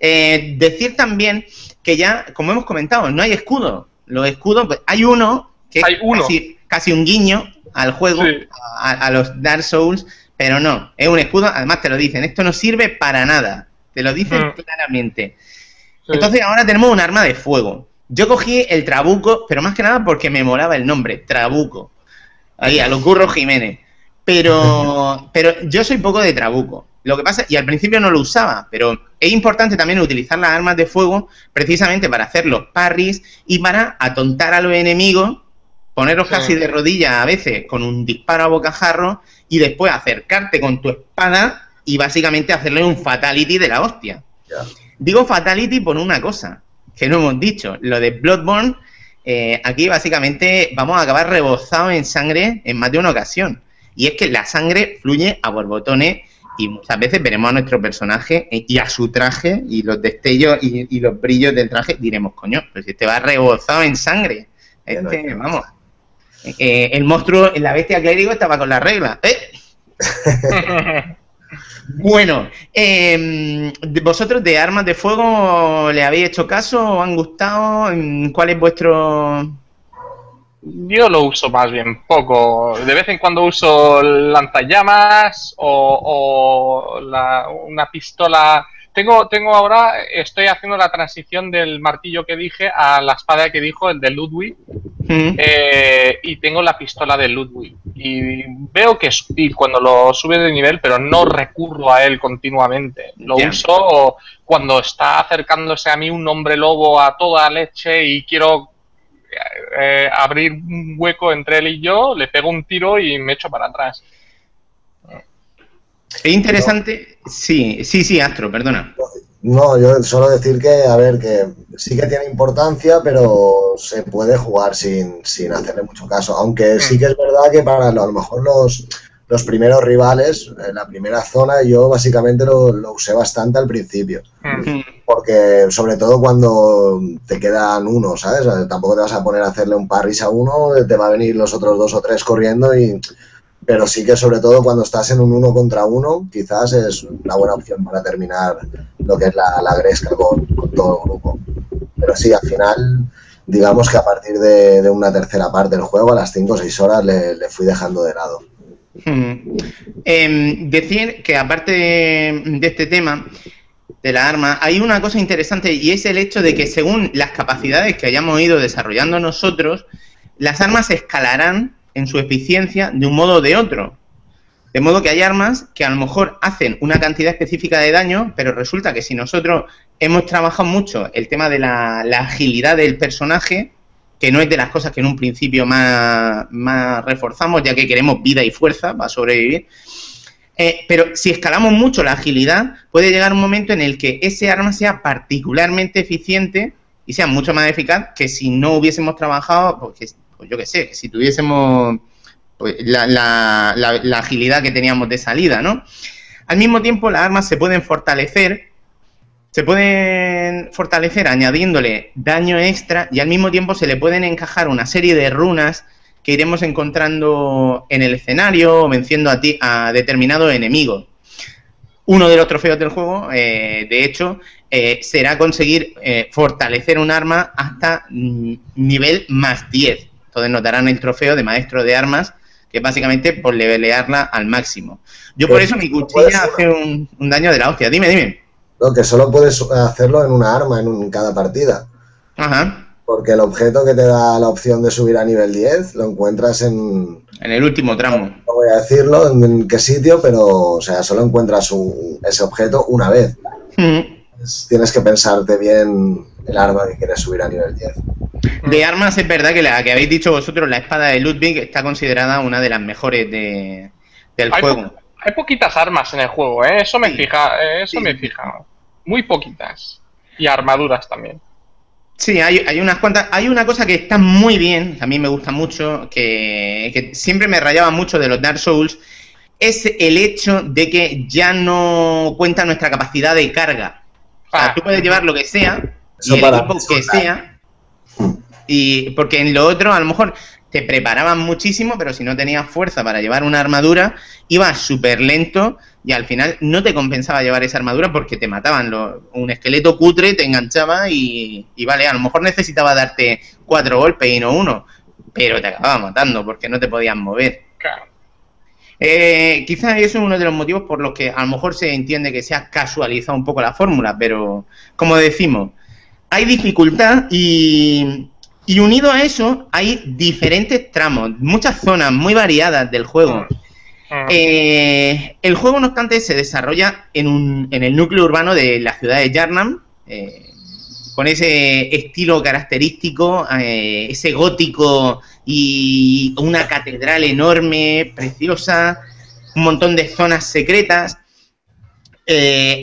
Eh, decir también que ya, como hemos comentado, no hay escudo. Los escudos, pues, hay uno que hay uno. Casi, casi un guiño, al juego, a, los Dark Souls, pero no, es un escudo, además te lo dicen, esto no sirve para nada, te lo dicen mm. claramente. Entonces ahora tenemos un arma de fuego. Yo cogí el Trabuco, pero más que nada porque me molaba el nombre, Trabuco. Ahí, a los Curro Jiménez. Pero, pero yo soy poco de Trabuco. Lo que pasa, y al principio no lo usaba, pero es importante también utilizar las armas de fuego precisamente para hacer los parries y para atontar a los enemigos poneros casi de rodillas a veces con un disparo a bocajarro y después acercarte con tu espada y básicamente hacerle un fatality de la hostia. Digo fatality por una cosa que no hemos dicho, lo de Bloodborne, eh, aquí básicamente vamos a acabar rebozados en sangre en más de una ocasión. Y es que la sangre fluye a borbotones y muchas veces veremos a nuestro personaje y a su traje y los destellos y, los brillos del traje, diremos, coño, pero si este va rebozado en sangre. Este, vamos, eh, el monstruo, la bestia clérigo estaba con la regla. ¿eh? bueno, em, ¿vosotros de armas de fuego le habéis hecho caso? ¿O han gustado? ¿Cuál es vuestro...? Yo lo uso más bien poco. De vez en cuando uso lanzallamas o, o una pistola tengo, tengo ahora, estoy haciendo la transición del martillo que dije a la espada que dijo, el de Ludwig. Mm. Eh, y tengo la pistola de Ludwig. Y veo que es útil cuando lo sube de nivel, pero no recurro a él continuamente. Lo uso cuando está acercándose a mí un hombre lobo a toda leche y quiero eh, abrir un hueco entre él y yo, le pego un tiro y me echo para atrás. Es interesante, sí, sí, sí, Astro, perdona. No, yo solo decir que, a ver, que sí que tiene importancia, pero se puede jugar sin, sin hacerle mucho caso. Aunque sí que es verdad que para a lo mejor los, los primeros rivales, en la primera zona, yo básicamente lo, lo usé bastante al principio. Porque, sobre todo cuando te quedan uno, ¿sabes? Tampoco te vas a poner a hacerle un parris a uno, te va a venir los otros dos o tres corriendo y pero sí que sobre todo cuando estás en un uno contra uno, quizás es una buena opción para terminar lo que es la, la gresca con, todo el grupo. Pero sí, al final, digamos que a partir de, una tercera parte del juego, a las 5 o 6 horas, le, fui dejando de lado. Hmm. Em, decir que aparte de, este tema, de la arma, hay una cosa interesante y es el hecho de que según las capacidades que hayamos ido desarrollando nosotros, las armas escalarán en su eficiencia de un modo o de otro. De modo que hay armas que a lo mejor hacen una cantidad específica de daño, pero resulta que si nosotros hemos trabajado mucho el tema de la, agilidad del personaje, que no es de las cosas que en un principio más, más reforzamos, ya que queremos vida y fuerza para sobrevivir, eh, pero si escalamos mucho la agilidad, puede llegar un momento en el que ese arma sea particularmente eficiente y sea mucho más eficaz que si no hubiésemos trabajado, pues, pues yo qué sé, que si tuviésemos pues, la, la, agilidad que teníamos de salida, ¿no? Al mismo tiempo, las armas se pueden fortalecer, se pueden fortalecer añadiéndole daño extra y al mismo tiempo se le pueden encajar una serie de runas que iremos encontrando en el escenario o venciendo a, ti, a determinados enemigos. Uno de los trofeos del juego, eh, de hecho, eh, será conseguir eh, fortalecer un arma hasta mm, nivel más 10. Entonces nos darán el trofeo de maestro de armas, que es básicamente por levelearla al máximo. Yo por eso mi cuchilla hace un, daño de la hostia. Dime, dime. No, que solo puedes hacerlo en una arma en cada partida. Ajá. Porque el objeto que te da la opción de subir a nivel 10 lo encuentras en... En el último tramo. No voy a decirlo en, qué sitio, pero o sea, solo encuentras ese objeto una vez. tienes que pensarte bien el arma que quieres subir a nivel 10. De armas es verdad que la que habéis dicho vosotros, la espada de Ludwig, está considerada una de las mejores de, del juego. Hay poquitas armas en el juego, ¿eh? eso me fija, eh, eso me fija. Muy poquitas. Y armaduras también. Sí, hay, hay, unas cuantas. Hay una cosa que está muy bien, a mí me gusta mucho, que, siempre me rayaba mucho de los Dark Souls, es el hecho de que ya no cuenta nuestra capacidad de carga. O sea, ah. tú puedes llevar lo que sea, y el equipo que sea, y porque en lo otro, a lo mejor te preparaban muchísimo, pero si no tenías fuerza para llevar una armadura, ibas súper lento y al final no te compensaba llevar esa armadura porque te mataban. un esqueleto cutre te enganchaba y, vale, a lo mejor necesitaba darte cuatro golpes y no uno, pero te acababa matando porque no te podías mover. Claro. Eh, quizás eso es uno de los motivos por los que a lo mejor se entiende que se ha casualizado un poco la fórmula, pero como decimos, hay dificultad y y unido a eso, hay diferentes tramos, muchas zonas muy variadas del juego. Ah. Eh, el juego, no obstante, se desarrolla en, un, en el núcleo urbano de la ciudad de Yarnam, eh, con ese estilo característico, eh, ese gótico y una catedral enorme, preciosa, un montón de zonas secretas.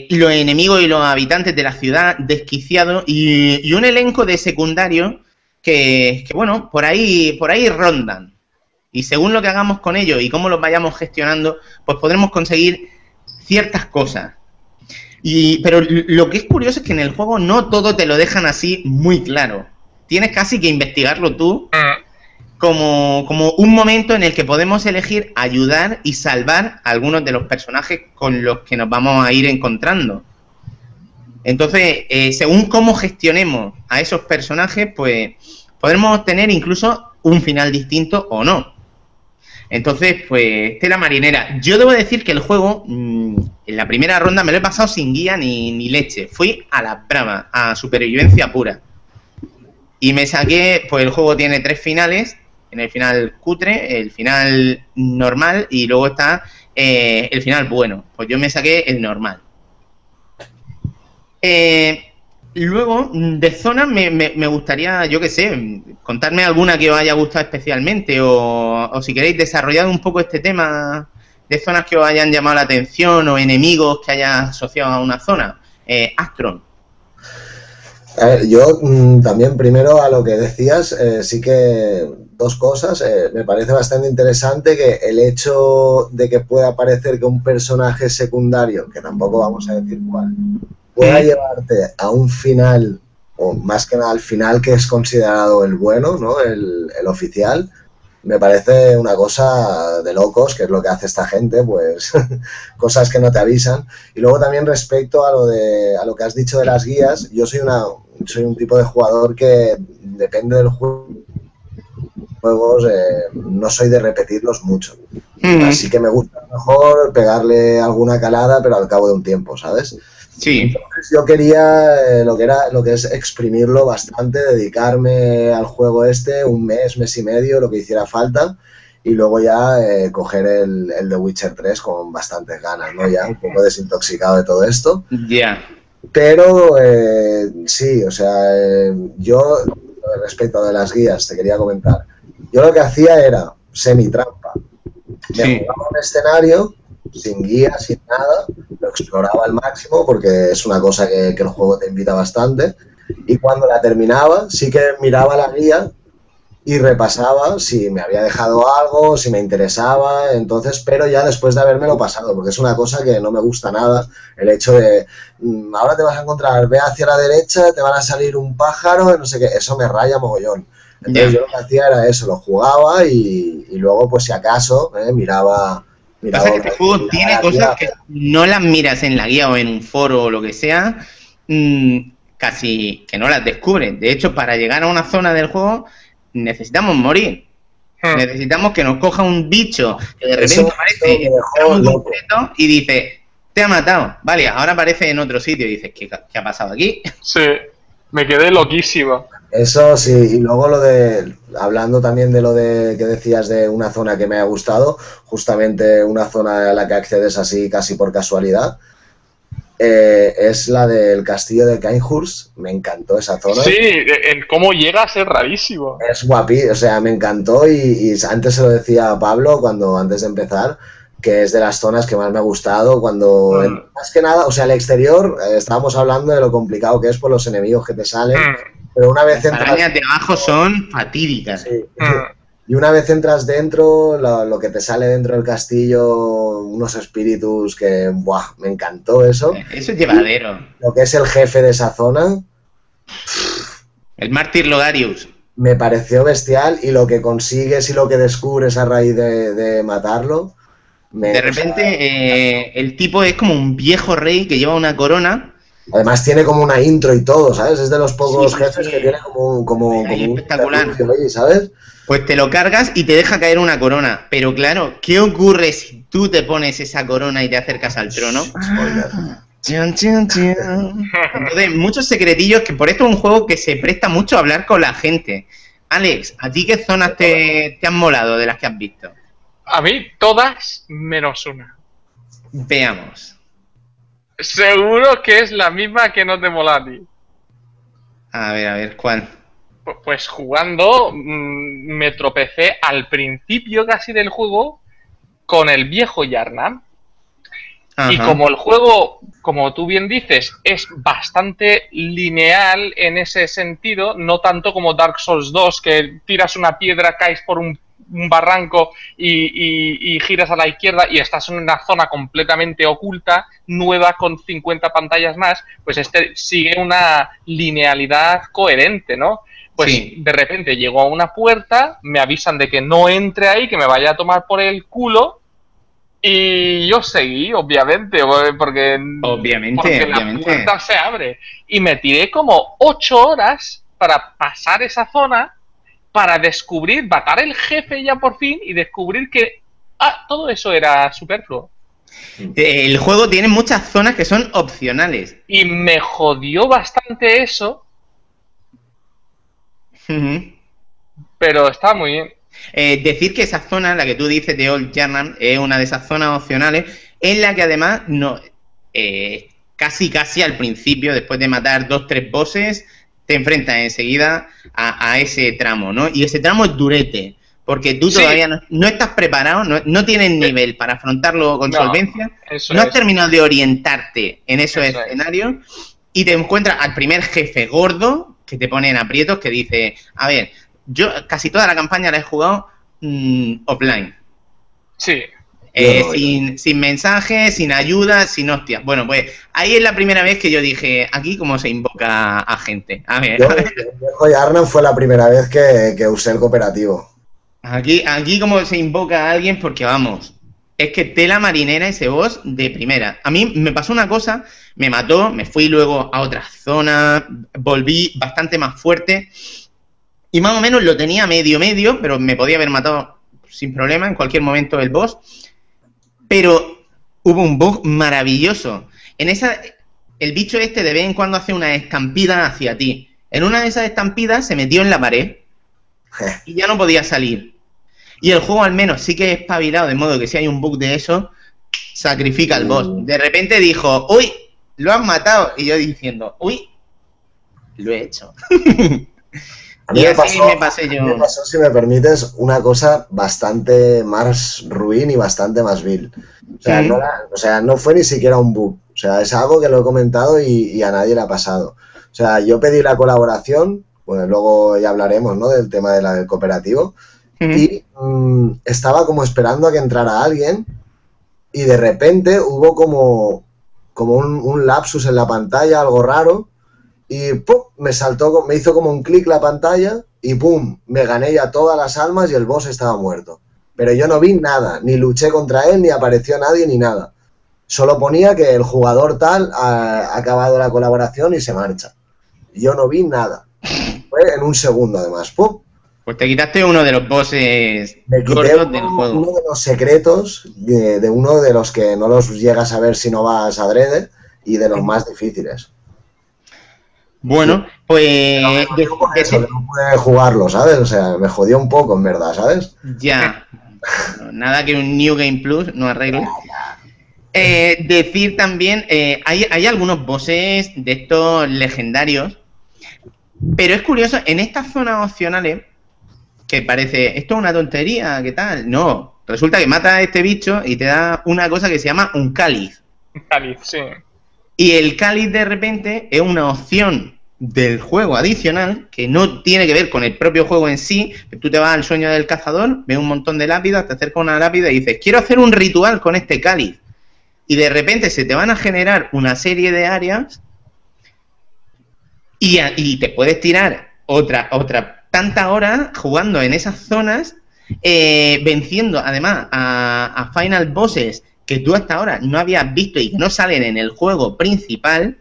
los enemigos y los habitantes de la ciudad desquiciados y, y un elenco de secundarios que, bueno, por ahí, por ahí rondan. Y según lo que hagamos con ellos y cómo los vayamos gestionando, pues podremos conseguir ciertas cosas. Y, pero lo que es curioso es que en el juego no todo te lo dejan así muy claro. Tienes casi que investigarlo tú como, como un momento en el que podemos elegir ayudar y salvar a algunos de los personajes con los que nos vamos a ir encontrando. Entonces, eh, según cómo gestionemos a esos personajes, pues podremos obtener incluso un final distinto o no. Entonces, pues, tela marinera. Yo debo decir que el juego, mm, en la primera ronda, me lo he pasado sin guía ni, ni leche. Fui a la brava, a supervivencia pura. Y me saqué, pues el juego tiene tres finales. En el final cutre, el final normal y luego está eh, el final bueno. Pues yo me saqué el normal. Eh, luego, de zonas, me, gustaría, yo qué sé, contarme alguna que os haya gustado especialmente o, si queréis desarrollar un poco este tema de zonas que os hayan llamado la atención o enemigos que hayas asociado a una zona. Eh, Astron. yo mm, también primero a lo que decías, eh, sí que dos cosas. Me parece bastante interesante que el hecho de que pueda parecer que un personaje secundario, que tampoco vamos a decir cuál, pueda llevarte a un final, o más que nada al final que es considerado el bueno, ¿no? El, oficial, me parece una cosa de locos, que es lo que hace esta gente, pues cosas que no te avisan. Y luego también respecto a lo de a lo que has dicho de las guías, yo soy una soy un tipo de jugador que depende del juego juegos eh, no soy de repetirlos mucho. Así que me gusta mejor pegarle alguna calada, pero al cabo de un tiempo, ¿sabes? Sí. Entonces yo quería eh, lo que era lo que es exprimirlo bastante, dedicarme al juego este un mes, mes y medio, lo que hiciera falta, y luego ya eh, coger el, el The Witcher 3 con bastantes ganas, ¿no? Ya un poco desintoxicado de todo esto. Ya. Pero eh, sí, o sea, yo respecto de las guías te quería comentar. Yo lo que hacía era semi-trampa. Me Sí. jugaba un escenario sin guía, sin nada, lo exploraba al máximo porque es una cosa que, que el juego te invita bastante. Y cuando la terminaba, sí que miraba la guía y repasaba si me había dejado algo, si me interesaba, entonces, pero ya después de habérmelo pasado, porque es una cosa que no me gusta nada, el hecho de, mm, ahora te vas a encontrar, ve hacia la derecha, te van a salir un pájaro, no sé qué, eso me raya mogollón. Entonces yo lo que hacía era eso, lo jugaba y, y luego, pues si acaso, eh, miraba... miraba Pasa que este juego tiene cosas que no las miras en la guía o en un foro o lo que sea, mm, casi que no las descubres. De hecho, para llegar a una zona del juego necesitamos morir. Hmm. Necesitamos que nos coja un bicho que de Eso- repente aparece eso en un concreto y dice, te ha matado. Vale, ahora aparece en otro sitio y dices, ¿qué, qué ha pasado aquí? Sí, me quedé loquísimo. Eso sí, y luego lo de, hablando también de lo de que decías de una zona que me ha gustado, justamente una zona a la que accedes así casi por casualidad, eh, es la del castillo de Kainhurst, me encantó esa zona. Sí, el cómo llegas es rarísimo. Es guapi, o sea, me encantó y, y antes se lo decía a Pablo cuando antes de empezar, que es de las zonas que más me ha gustado cuando, Mm. más que nada, o sea, el exterior, eh, estábamos hablando de lo complicado que es por los enemigos que te salen, Mm, pero una vez Las entras... arañas de abajo son fatídicas. Sí. Y una vez entras dentro, lo, lo que te sale dentro del castillo, unos espíritus que, ¡buah! Me encantó eso. Eso es llevadero. Lo que es el jefe de esa zona, El mártir Logarius. me pareció bestial y lo que consigues y lo que descubres a raíz de, de matarlo. me- De repente, eh, el tipo es como un viejo rey que lleva una corona. Además tiene como una intro y todo, ¿sabes? Es de los pocos Sí, jefes sí. que tiene como, un- como, como un espectacular. ahí, ¿sabes? Pues te lo cargas y te deja caer una corona. Pero claro, ¿qué ocurre si tú te pones esa corona y te acercas al trono? Entonces, muchos secretillos que por esto es un juego que se presta mucho a hablar con la gente. Alex, ¿a ti qué zonas te, te han molado de las que has visto? A mí todas menos una. Veamos. Seguro que es la misma que no te mola a ver, a ver, ¿cuál? Pu- Pues jugando mm, me tropecé al principio casi del juego con el viejo Yarnam. Y como el juego, como tú bien dices, es bastante lineal en ese sentido, no tanto como Dark Souls 2, que tiras una piedra, caes por un, un barranco y, y- y giras a la izquierda y estás en una zona completamente oculta, nueva con 50 pantallas más, pues este sigue una linealidad coherente, ¿no? Pues Sí. de repente llego a una puerta, me avisan de que no entre ahí, que me vaya a tomar por el culo, y yo seguí, obviamente, porque, Obviamente, porque la puerta se abre. Y me tiré como ocho horas para pasar esa zona, para descubrir, matar el jefe ya por fin y descubrir que ah, todo eso era superfluo. El juego tiene muchas zonas que son opcionales. Y me jodió bastante eso, pero está muy bien. Eh, decir que esa zona, la que tú dices de Old Yarnam, es una de esas zonas opcionales, en la que además no, eh, casi casi al principio, después de matar dos, tres bosses, te enfrentas enseguida a, a ese tramo, ¿no? Y ese tramo es durete, porque tú Sí. todavía no, no estás preparado, no, no tienes nivel para afrontarlo con No, solvencia, no has es. terminado de orientarte en esos Eso es. escenarios y te encuentras al primer jefe gordo que te pone en aprietos que dice, a ver, yo casi toda la campaña la he jugado mm, offline. Sí, Eh, no, sin, sin mensajes, sin ayuda, sin hostias. Bueno, pues ahí es la primera vez que yo dije, aquí cómo se invoca a gente. A ver, Yo, Yarnam fue la primera vez que, que usé el cooperativo. Aquí, aquí como se invoca a alguien, porque vamos, es que tela marinera ese boss de primera. A mí me pasó una cosa, me mató, me fui luego a otra zona, volví bastante más fuerte y más o menos lo tenía medio medio, pero me podía haber matado sin problema en cualquier momento el boss. Pero hubo un bug maravilloso. En esa, el bicho este de vez en cuando hace una estampida hacia ti. En una de esas estampidas se metió en la pared y ya no podía salir. Y el juego al menos sí que es espabilado, de modo que si hay un bug de eso, sacrifica al boss. De repente dijo, uy, lo han matado. Y yo diciendo, uy, lo he hecho. A mí me pasó, me pasó, si me permites, una cosa bastante más ruin y bastante más vil. O sea, no o sea, no fue ni siquiera un bug. O sea, es algo que lo he comentado y, a nadie le ha pasado. O sea, yo pedí la colaboración, bueno, luego ya hablaremos, ¿no? Del tema de la, del cooperativo. Y mm, estaba como esperando a que entrara alguien y de repente hubo como, como un, un lapsus en la pantalla, algo raro, y ¡pum! me saltó, me hizo como un clic la pantalla y ¡pum! me gané ya todas las almas y el boss estaba muerto. Pero yo no vi nada, ni luché contra él, ni apareció nadie, ni nada. Solo ponía que el jugador tal ha acabado la colaboración y se marcha. Yo no vi nada. Fue en un segundo además. ¡Pum! Pues te quitaste uno de los bosses me quité uno, del juego. Uno de los secretos, de, de, uno de los que no los llegas a ver si no vas a adrede y de los más difíciles. Bueno, pues. No, no pude jugarlo, ¿sabes? O sea, me jodió un poco, en verdad, ¿sabes? Ya. nada que un New Game Plus no arregle. Eh, decir también, eh, hay, hay algunos bosses de estos legendarios, pero es curioso, en estas zonas opcionales, que parece, esto es una tontería, ¿qué tal? No, resulta que mata a este bicho y te da una cosa que se llama un cáliz. Un cáliz, sí. Y el cáliz de repente es una opción del juego adicional que no tiene que ver con el propio juego en sí. Tú te vas al sueño del cazador, ves un montón de lápidas, te acercas a una lápida y dices, quiero hacer un ritual con este cáliz. Y de repente se te van a generar una serie de áreas y, y te puedes tirar otra, otra tanta hora jugando en esas zonas, eh, venciendo además a, a final bosses que tú hasta ahora no habías visto y que no salen en el juego principal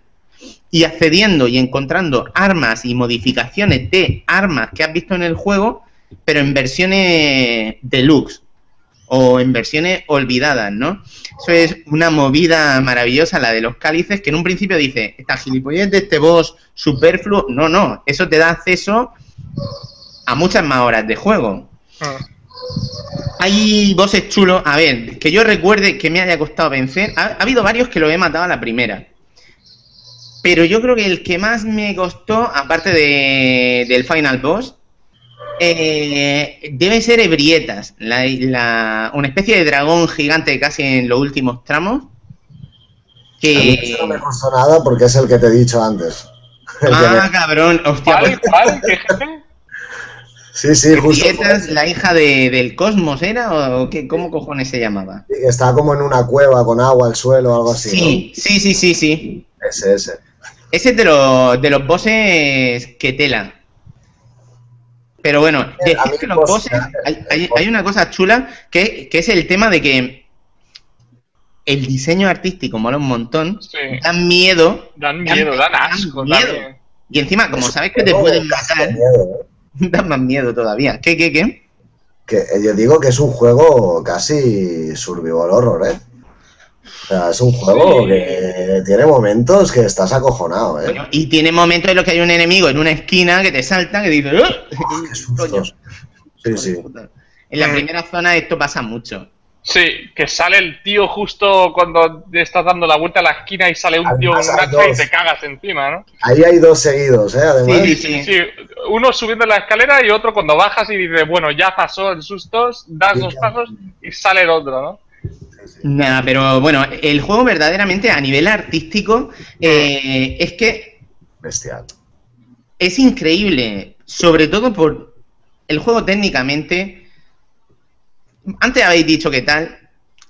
y accediendo y encontrando armas y modificaciones de armas que has visto en el juego, pero en versiones deluxe o en versiones olvidadas, ¿no? Eso es una movida maravillosa, la de los cálices, que en un principio dice, esta gilipollez de este boss superfluo, no, no, eso te da acceso a muchas más horas de juego. Ah. Hay bosses chulos, a ver, que yo recuerde que me haya costado vencer, ha, ha habido varios que lo he matado a la primera, pero yo creo que el que más me costó, aparte de, del Final Boss, eh, debe ser Ebrietas, la, una especie de dragón gigante casi en los últimos tramos. Que... no me costó nada porque es el que te he dicho antes. Ah, cabrón, hostia. ¿Cuál, pues- cuál? ¿Qué Sí, sí, justo. la hija de, del cosmos era o qué, cómo cojones se llamaba? Estaba como en una cueva con agua al suelo o algo así. Sí, sí, sí, sí, sí. Ese, ese. Ese es de los, de los bosses que tela. Pero bueno, decir que los bosses, hay, una cosa chula que, es el tema de que el diseño artístico mola un montón, dan miedo. Dan miedo, dan, asco. Y encima, como sabes que te pueden matar, ¿eh? dan más miedo todavía. ¿Qué, qué, qué? Que eh, yo digo que es un juego casi survival horror, ¿eh? O sea, es un juego que tiene momentos que estás acojonado, ¿eh? y tiene momentos en los que hay un enemigo en una esquina que te salta que dice Sí, sí. En la primera zona esto pasa mucho. Sí, que sale el tío justo cuando estás dando la vuelta a la esquina y sale un tío con un y te cagas encima, ¿no? Ahí hay dos seguidos, ¿eh? Además. Sí, sí, sí. Uno subiendo la escalera y otro cuando bajas y dices, bueno, ya pasó el sustos, das dos pasos y sale el otro, ¿no? Nada, pero bueno, el juego verdaderamente a nivel artístico eh, es que... Bestial. Es increíble, sobre todo por el juego técnicamente... Antes habéis dicho que tal,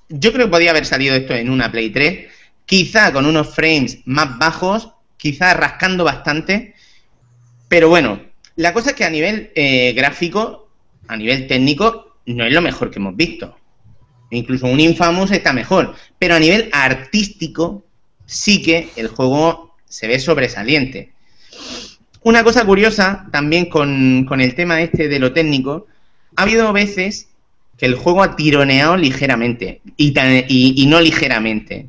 yo creo que podía haber salido esto en una Play 3, quizá con unos frames más bajos, quizá rascando bastante, pero bueno, la cosa es que a nivel eh, gráfico, a nivel técnico, no es lo mejor que hemos visto. Incluso un Infamous está mejor. Pero a nivel artístico, sí que el juego se ve sobresaliente. Una cosa curiosa también con, el tema este de lo técnico, ha habido veces que el juego ha tironeado ligeramente y, y, no ligeramente.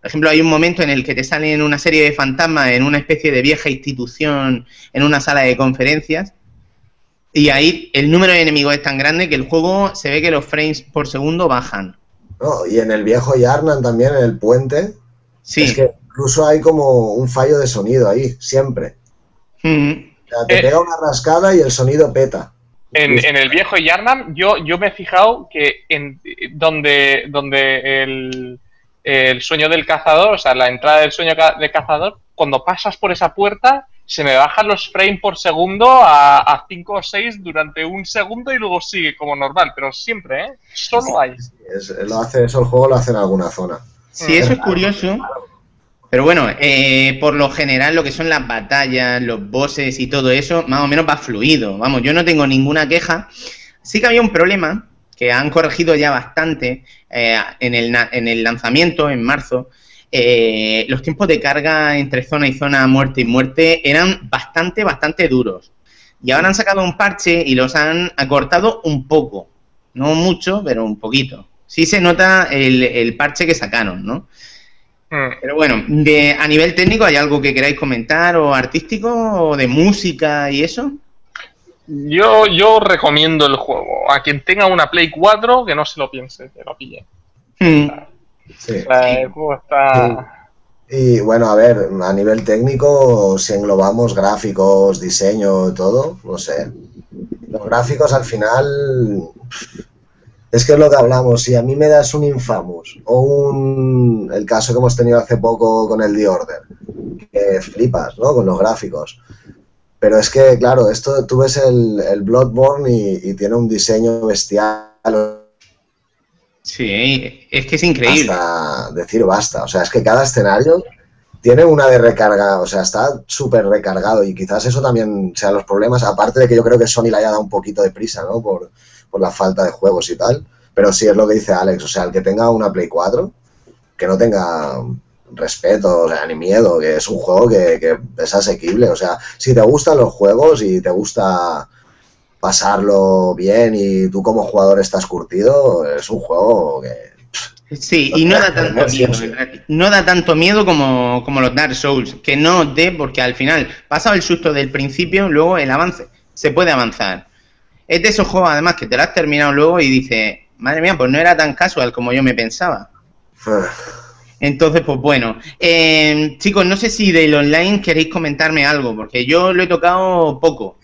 Por ejemplo, hay un momento en el que te salen una serie de fantasmas en una especie de vieja institución, en una sala de conferencias, y ahí el número de enemigos es tan grande que el juego se ve que los frames por segundo bajan. No, y en el viejo Yarnan también, en el puente, sí. es que incluso hay como un fallo de sonido ahí, siempre. O sea, te eh, pega una rascada y el sonido peta. En, el viejo Yarnam, yo, yo me he fijado que en donde, donde el, el sueño del cazador, o sea, la entrada del sueño del cazador, cuando pasas por esa puerta, se me bajan los frames por segundo a 5 o 6 durante un segundo y luego sigue como normal, pero siempre, ¿eh? Solo hay. lo hace eso el juego, lo hace en alguna zona. Sí, eso es curioso. Pero bueno, eh, por lo general lo que son las batallas, los bosses y todo eso, más o menos va fluido. Vamos, yo no tengo ninguna queja. Sí que había un problema que han corregido ya bastante eh, en, el, en el lanzamiento, en marzo, eh, los tiempos de carga entre zona y zona, muerte y muerte, eran bastante, bastante duros. Y ahora han sacado un parche y los han acortado un poco. No mucho, pero un poquito. Sí se nota el, parche que sacaron, ¿no? Hmm. Pero bueno, de, a nivel técnico, ¿hay algo que queráis comentar o artístico o de música y eso? Yo, yo recomiendo el juego. A quien tenga una Play 4, que no se lo piense, que lo pille. Hmm. Sí. Y bueno, a ver, a nivel técnico, si englobamos gráficos, diseño, todo, no sé. Los gráficos al final. Es que es lo que hablamos. Si a mí me das un Infamous o un. El caso que hemos tenido hace poco con el The Order, que flipas, ¿no? Con los gráficos. Pero es que, claro, esto tú ves el, el Bloodborne y, y tiene un diseño bestial Sí, es que es increíble. Hasta decir basta. O sea, es que cada escenario tiene una de recarga, o sea, está súper recargado y quizás eso también sea los problemas, aparte de que yo creo que Sony le haya dado un poquito de prisa, ¿no? Por, la falta de juegos y tal. Pero sí es lo que dice Alex, o sea, el que tenga una Play 4, que no tenga respeto, o sea, ni miedo, que es un juego que, que es asequible. O sea, si te gustan los juegos y te gusta pasarlo bien y tú como jugador estás curtido, es un juego que... Sí, y no da tanto miedo, no da tanto miedo como, como los Dark Souls, que no dé, porque al final, pasado el susto del principio, luego el avance, se puede avanzar. Es de esos juegos además que te lo has terminado luego y dices, madre mía, pues no era tan casual como yo me pensaba. Entonces, pues bueno. Eh, chicos, no sé si del online queréis comentarme algo, porque yo lo he tocado poco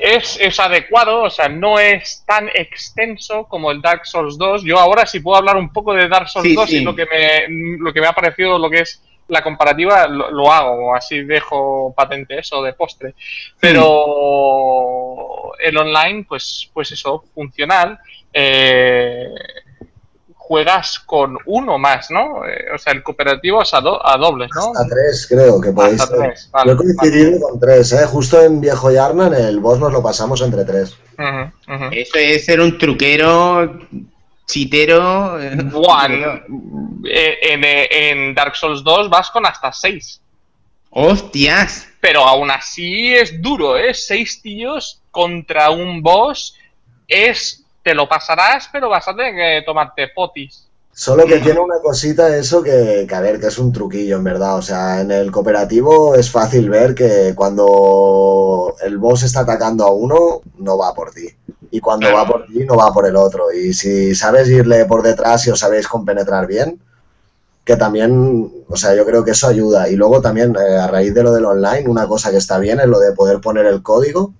es, adecuado, o sea, no es tan extenso como el Dark Souls 2. Yo ahora si puedo hablar un poco de Dark Souls 2 y lo que, me, lo que me ha parecido lo que es la comparativa, lo, hago, así dejo patente eso de postre. Pero el online, pues, pues eso, funcional. Eh, juegas con uno más, ¿no? Eh, o sea, el cooperativo es a, a dobles, ¿no? Hasta tres, creo que podéis. Hasta tres, Yo he coincidido con tres, ¿eh? Justo en Viejo Yarnan el boss nos lo pasamos entre tres. Eso es ser un truquero, chitero. One. Eh, en, en, Dark Souls 2 vas con hasta seis. ¡Hostias! Pero aún así es duro, ¿eh? Seis tíos contra un boss es te lo pasarás, pero vas a tener que tomarte potis. Solo que tiene una cosita eso que, que, a ver, que es un truquillo en verdad. O sea, en el cooperativo es fácil ver que cuando el boss está atacando a uno, no va por ti. Y cuando va por ti, no va por el otro. Y si sabes irle por detrás y os sabéis compenetrar bien, que también, o sea, yo creo que eso ayuda. Y luego también, eh, a raíz de lo del online, una cosa que está bien es lo de poder poner el código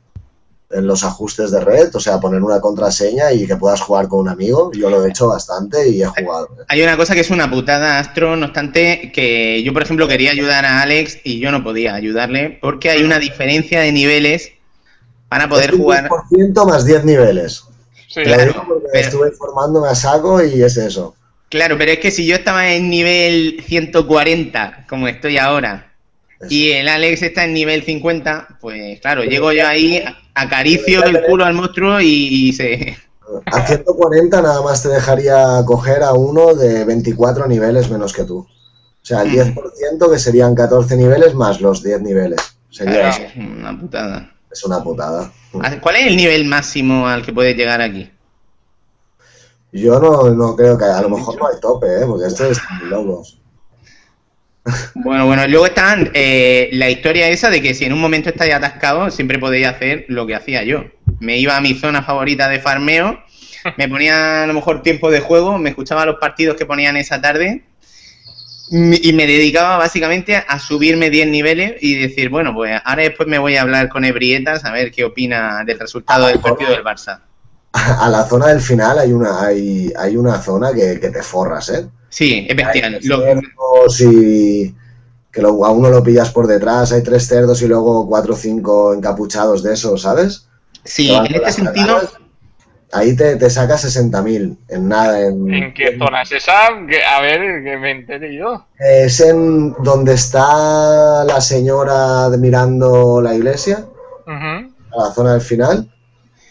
en los ajustes de red, o sea, poner una contraseña y que puedas jugar con un amigo. Yo lo he hecho bastante y he jugado. Hay una cosa que es una putada, Astro, no obstante, que yo, por ejemplo, quería ayudar a Alex y yo no podía ayudarle porque hay una diferencia de niveles para poder jugar. ciento más 10 niveles. Sí, claro, porque estuve formándome a saco y es eso. Claro, pero es que si yo estaba en nivel 140, como estoy ahora, y el Alex está en nivel 50, pues claro, llego yo ahí acaricio el culo al monstruo y, se... A 140 nada más te dejaría coger a uno de 24 niveles menos que tú. O sea, el 10% que serían 14 niveles más los 10 niveles. Sería Claro, una putada. Es una putada. ¿Cuál es el nivel máximo al que puedes llegar aquí? Yo no, no creo que a lo mejor no hay tope, ¿eh? porque esto es muy locos. Bueno, bueno, luego están eh, la historia esa de que si en un momento estáis atascado, siempre podéis hacer lo que hacía yo. Me iba a mi zona favorita de farmeo, me ponía a lo mejor tiempo de juego, me escuchaba los partidos que ponían esa tarde y me dedicaba básicamente a subirme 10 niveles y decir, bueno, pues ahora después me voy a hablar con Ebrietas a ver qué opina del resultado del partido del Barça. A la zona del final hay una, hay, hay una zona que, que te forras, ¿eh? Sí, es bestial. Hay Lo- cerdos y que lo- a uno lo pillas por detrás, hay tres cerdos y luego cuatro o cinco encapuchados de esos, ¿sabes? sí, en este sentido. Ahí te, te saca 60.000 en nada. En, ¿En qué zona es esa? A ver, que me entere yo. Es en donde está la señora mirando la iglesia, Ujú, a la zona del final.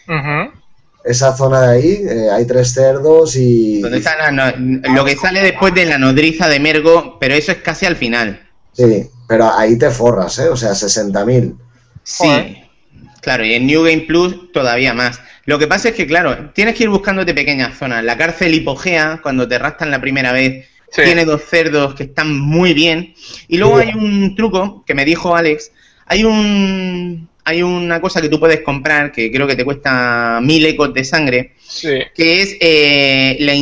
ujú. Esa zona de ahí, eh, hay tres cerdos y... donde está la no- lo que sale después de la nodriza de Mergo, pero eso es casi al final. Sí, pero ahí te forras, ¿eh? O sea, 60.000. Sí, Joder. claro, y en New Game Plus todavía más. Lo que pasa es que, claro, tienes que ir buscándote pequeñas zonas. La cárcel hipogea, cuando te rastan la primera vez, Sí. tiene dos cerdos que están muy bien. Y luego Sí. hay un truco que me dijo Alex. Hay un hay una cosa que tú puedes comprar que creo que te cuesta mil ecos de sangre, Sí. que es eh, la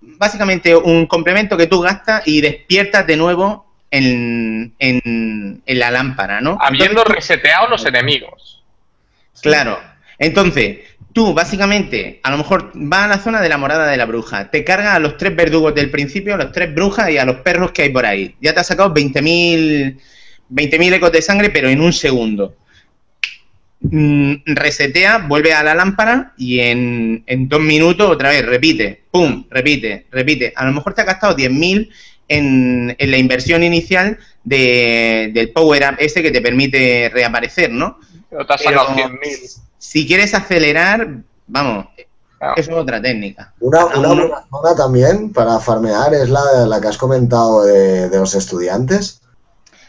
básicamente un complemento que tú gastas y despiertas de nuevo en, en, en la lámpara, ¿no? Habiendo reseteado los enemigos. Claro. Entonces, tú básicamente, a lo mejor vas a la zona de la morada de la bruja, te cargas a los tres verdugos del principio, a los tres brujas y a los perros que hay por ahí. Ya te has sacado 20.000 20.000 ecos de sangre, pero en un segundo. Mm, resetea, vuelve a la lámpara y en, en dos minutos otra vez repite, pum, repite, repite. A lo mejor te has gastado 10.000 en, en la inversión inicial de- del power up ese que te permite reaparecer, ¿no? Pero te has Pero- sacado 100.000. Si quieres acelerar, vamos, Claro. es otra técnica. Una, una también para farmear es la, la que has comentado de, de los estudiantes.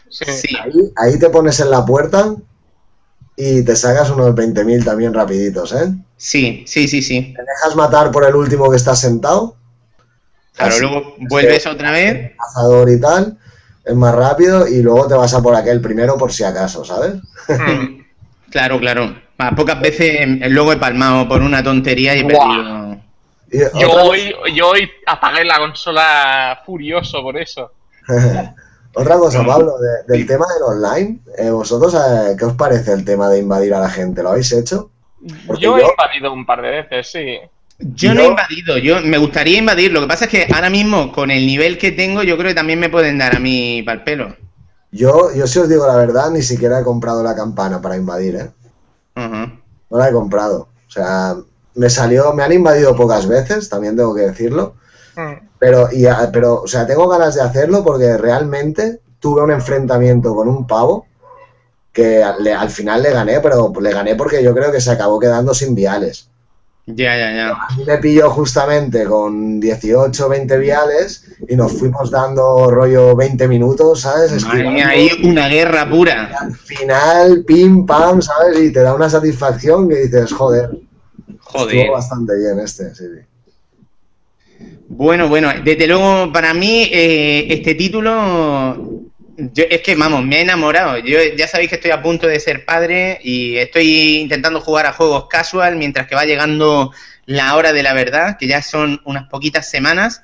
Sí. Sí, Ahí, ahí te pones en la puerta y te sacas unos 20.000 también rapiditos, ¿eh? sí, sí, sí, sí. Te dejas matar por el último que está sentado, Claro, Así, luego vuelves otra vez. cazador y tal, es más rápido y luego te vas a por aquel primero por si acaso, ¿sabes? Mm. Claro, claro. Pocas veces eh, luego he palmado por una tontería y he perdido. Y Yo hoy, yo hoy apagué la consola furioso por eso. otra cosa, Pablo, de- del tema del online, eh, ¿vosotros eh, qué os parece el tema de invadir a la gente? ¿Lo habéis hecho? Porque Yo he yo- invadido un par de veces, sí. Yo no he invadido, yo me gustaría invadir. Lo que pasa es que ahora mismo, con el nivel que tengo, yo creo que también me pueden dar a mí pal pelo. Yo, yo si os digo la verdad, ni siquiera he comprado la campana para invadir, ¿eh? No la he comprado. O sea, me salió, me han invadido pocas veces, también tengo que decirlo. Pero, y, a- pero, o sea, tengo ganas de hacerlo porque realmente tuve un enfrentamiento con un pavo que al, final le gané, pero le gané porque yo creo que se acabó quedando sin viales. Ya, ya, ya. A mí me pilló justamente con 18, 20 viales y nos fuimos dando rollo 20 minutos, ¿sabes? Mía, hay una guerra pura. Al final, pim, pam, ¿sabes? Y te da una satisfacción que dices, joder, Joder. estuvo bastante bien este, sí, sí. Bueno, bueno, desde luego para mí eh, este título, yo, es que vamos, me ha enamorado. Yo ya sabéis que estoy a punto de ser padre y estoy intentando jugar a juegos casual mientras que va llegando la hora de la verdad, que ya son unas poquitas semanas.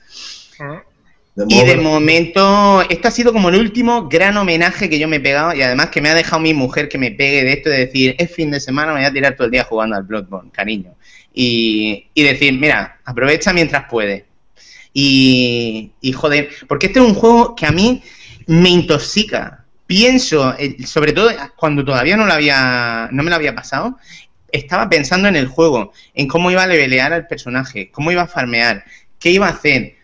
De Y de momento, esto ha sido como el último gran homenaje que yo me he pegado y además que me ha dejado mi mujer que me pegue de esto de decir, es fin de semana, me voy a tirar todo el día jugando al Bloodborne, cariño. Y, y decir, mira, aprovecha mientras puedes. Y, y joder, porque este es un juego que a mí me intoxica. Pienso, eh, sobre todo cuando todavía no, lo había, no me lo había pasado, estaba pensando en el juego, en cómo iba a levelear al personaje, cómo iba a farmear, qué iba a hacer.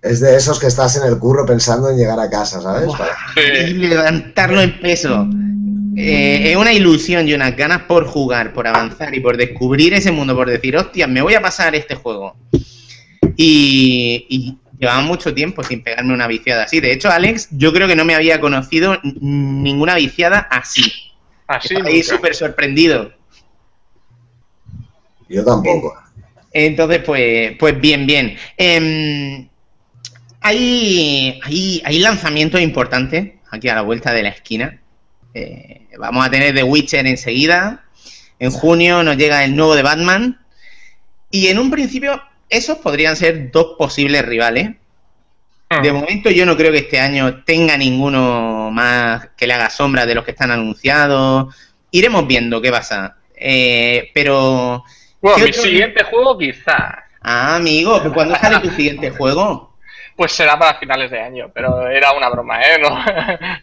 Es de esos que estás en el curro pensando en llegar a casa, ¿sabes? Y levantarlo en peso. eh, es una ilusión y unas ganas por jugar, por avanzar y por descubrir ese mundo, por decir, hostia, me voy a pasar este juego. Y, y llevaba mucho tiempo sin pegarme una viciada así. De hecho, Alex, yo creo que no me había conocido ninguna viciada así. Así, ahí súper sorprendido. Yo tampoco. Entonces, pues, pues bien, bien. Em, hay, hay, hay lanzamientos importantes aquí a la vuelta de la esquina. Eh, vamos a tener The Witcher enseguida. En junio nos llega el nuevo de Batman. Y en un principio, esos podrían ser dos posibles rivales. Mm. De momento yo no creo que este año tenga ninguno más que le haga sombra de los que están anunciados. Iremos viendo qué pasa. Eh, pero... Bueno, ¿qué mi siguiente juego quizás. Ah, amigo, ¿pero ¿cuándo sale tu siguiente juego? Pues será para finales de año, pero era una broma, ¿eh? No,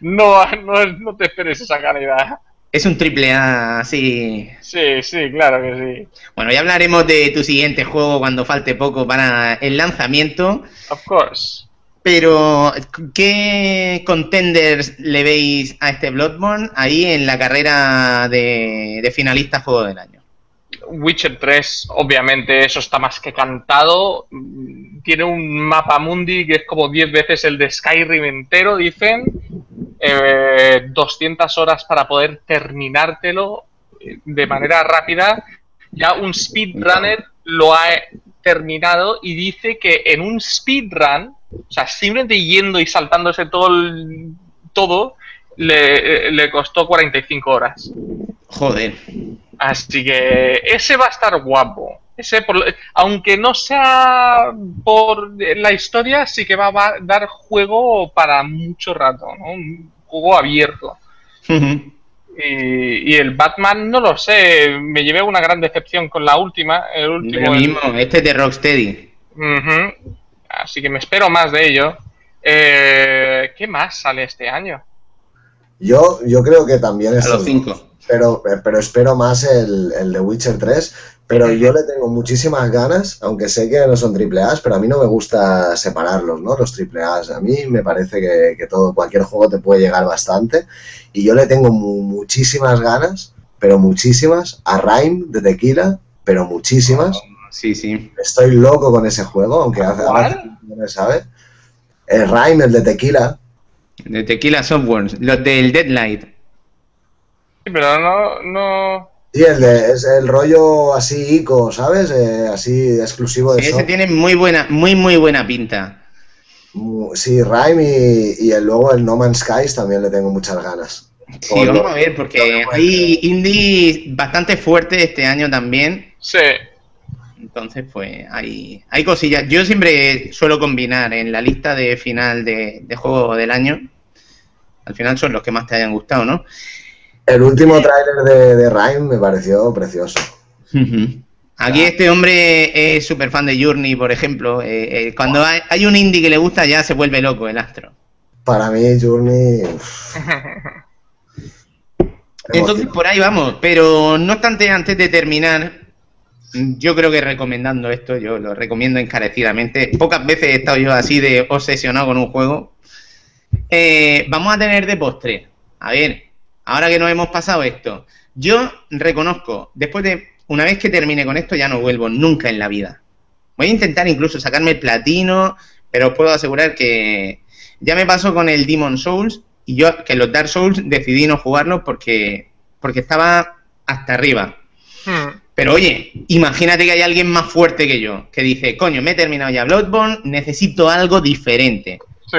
no, no, no te esperes esa calidad. Es un triple A, sí. Sí, sí, claro que sí. Bueno, ya hablaremos de tu siguiente juego cuando falte poco para el lanzamiento. Of course. Pero, ¿qué contenders le veis a este Bloodborne ahí en la carrera de, de finalista Juego del Año? Witcher 3, obviamente, eso está más que cantado. Tiene un mapa mundi que es como 10 veces el de Skyrim entero, dicen. Eh, 200 horas para poder terminártelo eh, de manera rápida. Ya un speedrunner lo ha terminado y dice que en un speedrun, o sea, simplemente yendo y saltándose todo, el- todo le, le costó 45 horas. Joder. Así que ese va a estar guapo. Ese, por lo- aunque no sea por la historia, sí que va a dar juego para mucho rato, ¿no? Un juego abierto. Y, y el Batman, no lo sé, me llevé una gran decepción con la última, el último. Lo el- mismo, este es de Rocksteady. Ujú. Así que me espero más de ello. Eh, ¿Qué más sale este año? Yo, yo creo que también A es los cinco. Pero, pero espero más el, el de Witcher 3. Pero yo le tengo muchísimas ganas, aunque sé que no son triple A's, pero a mí no me gusta separarlos, ¿no? Los triple A's. A mí me parece que, que todo, cualquier juego te puede llegar bastante. Y yo le tengo mu- muchísimas ganas, pero muchísimas, a Rhyme de Tequila, pero muchísimas. Sí, sí. Estoy loco con ese juego, aunque hace, no me sabe. El Rhyme, el de Tequila. De Tequila Softwares, los del Deadlight. Sí, pero no, no. Sí, el de, es el rollo así ico, ¿sabes? Eh, así exclusivo de Sí, ese tiene muy buena, muy, muy buena pinta. Sí, Rhyme y, y el, luego el No Man's Skies también le tengo muchas ganas. Sí, vamos lo- a ver, porque hay indies bastante fuertes este año también. Sí. Entonces, pues hay, hay cosillas. Yo siempre suelo combinar en la lista de final de, de juego del año. Al final son los que más te hayan gustado, ¿no? El último tráiler de, de Rhyme me pareció precioso. Aquí este hombre es súper fan de Journey, por ejemplo. Eh, eh, cuando hay, hay un indie que le gusta ya se vuelve loco el astro. Para mí, Journey... Entonces por ahí vamos, pero no obstante, antes de terminar, yo creo que recomendando esto, yo lo recomiendo encarecidamente. Pocas veces he estado yo así de obsesionado con un juego. Eh, vamos a tener de postre. A ver, ahora que nos hemos pasado esto, yo reconozco, después de una vez que termine con esto, ya no vuelvo nunca en la vida. Voy a intentar incluso sacarme el platino, pero os puedo asegurar que ya me pasó con el Demon Souls y yo que los Dark Souls decidí no jugarlos porque, porque estaba hasta arriba. Hmm. Pero oye, imagínate que hay alguien más fuerte que yo, que dice, coño, me he terminado ya Bloodborne, necesito algo diferente. Sí.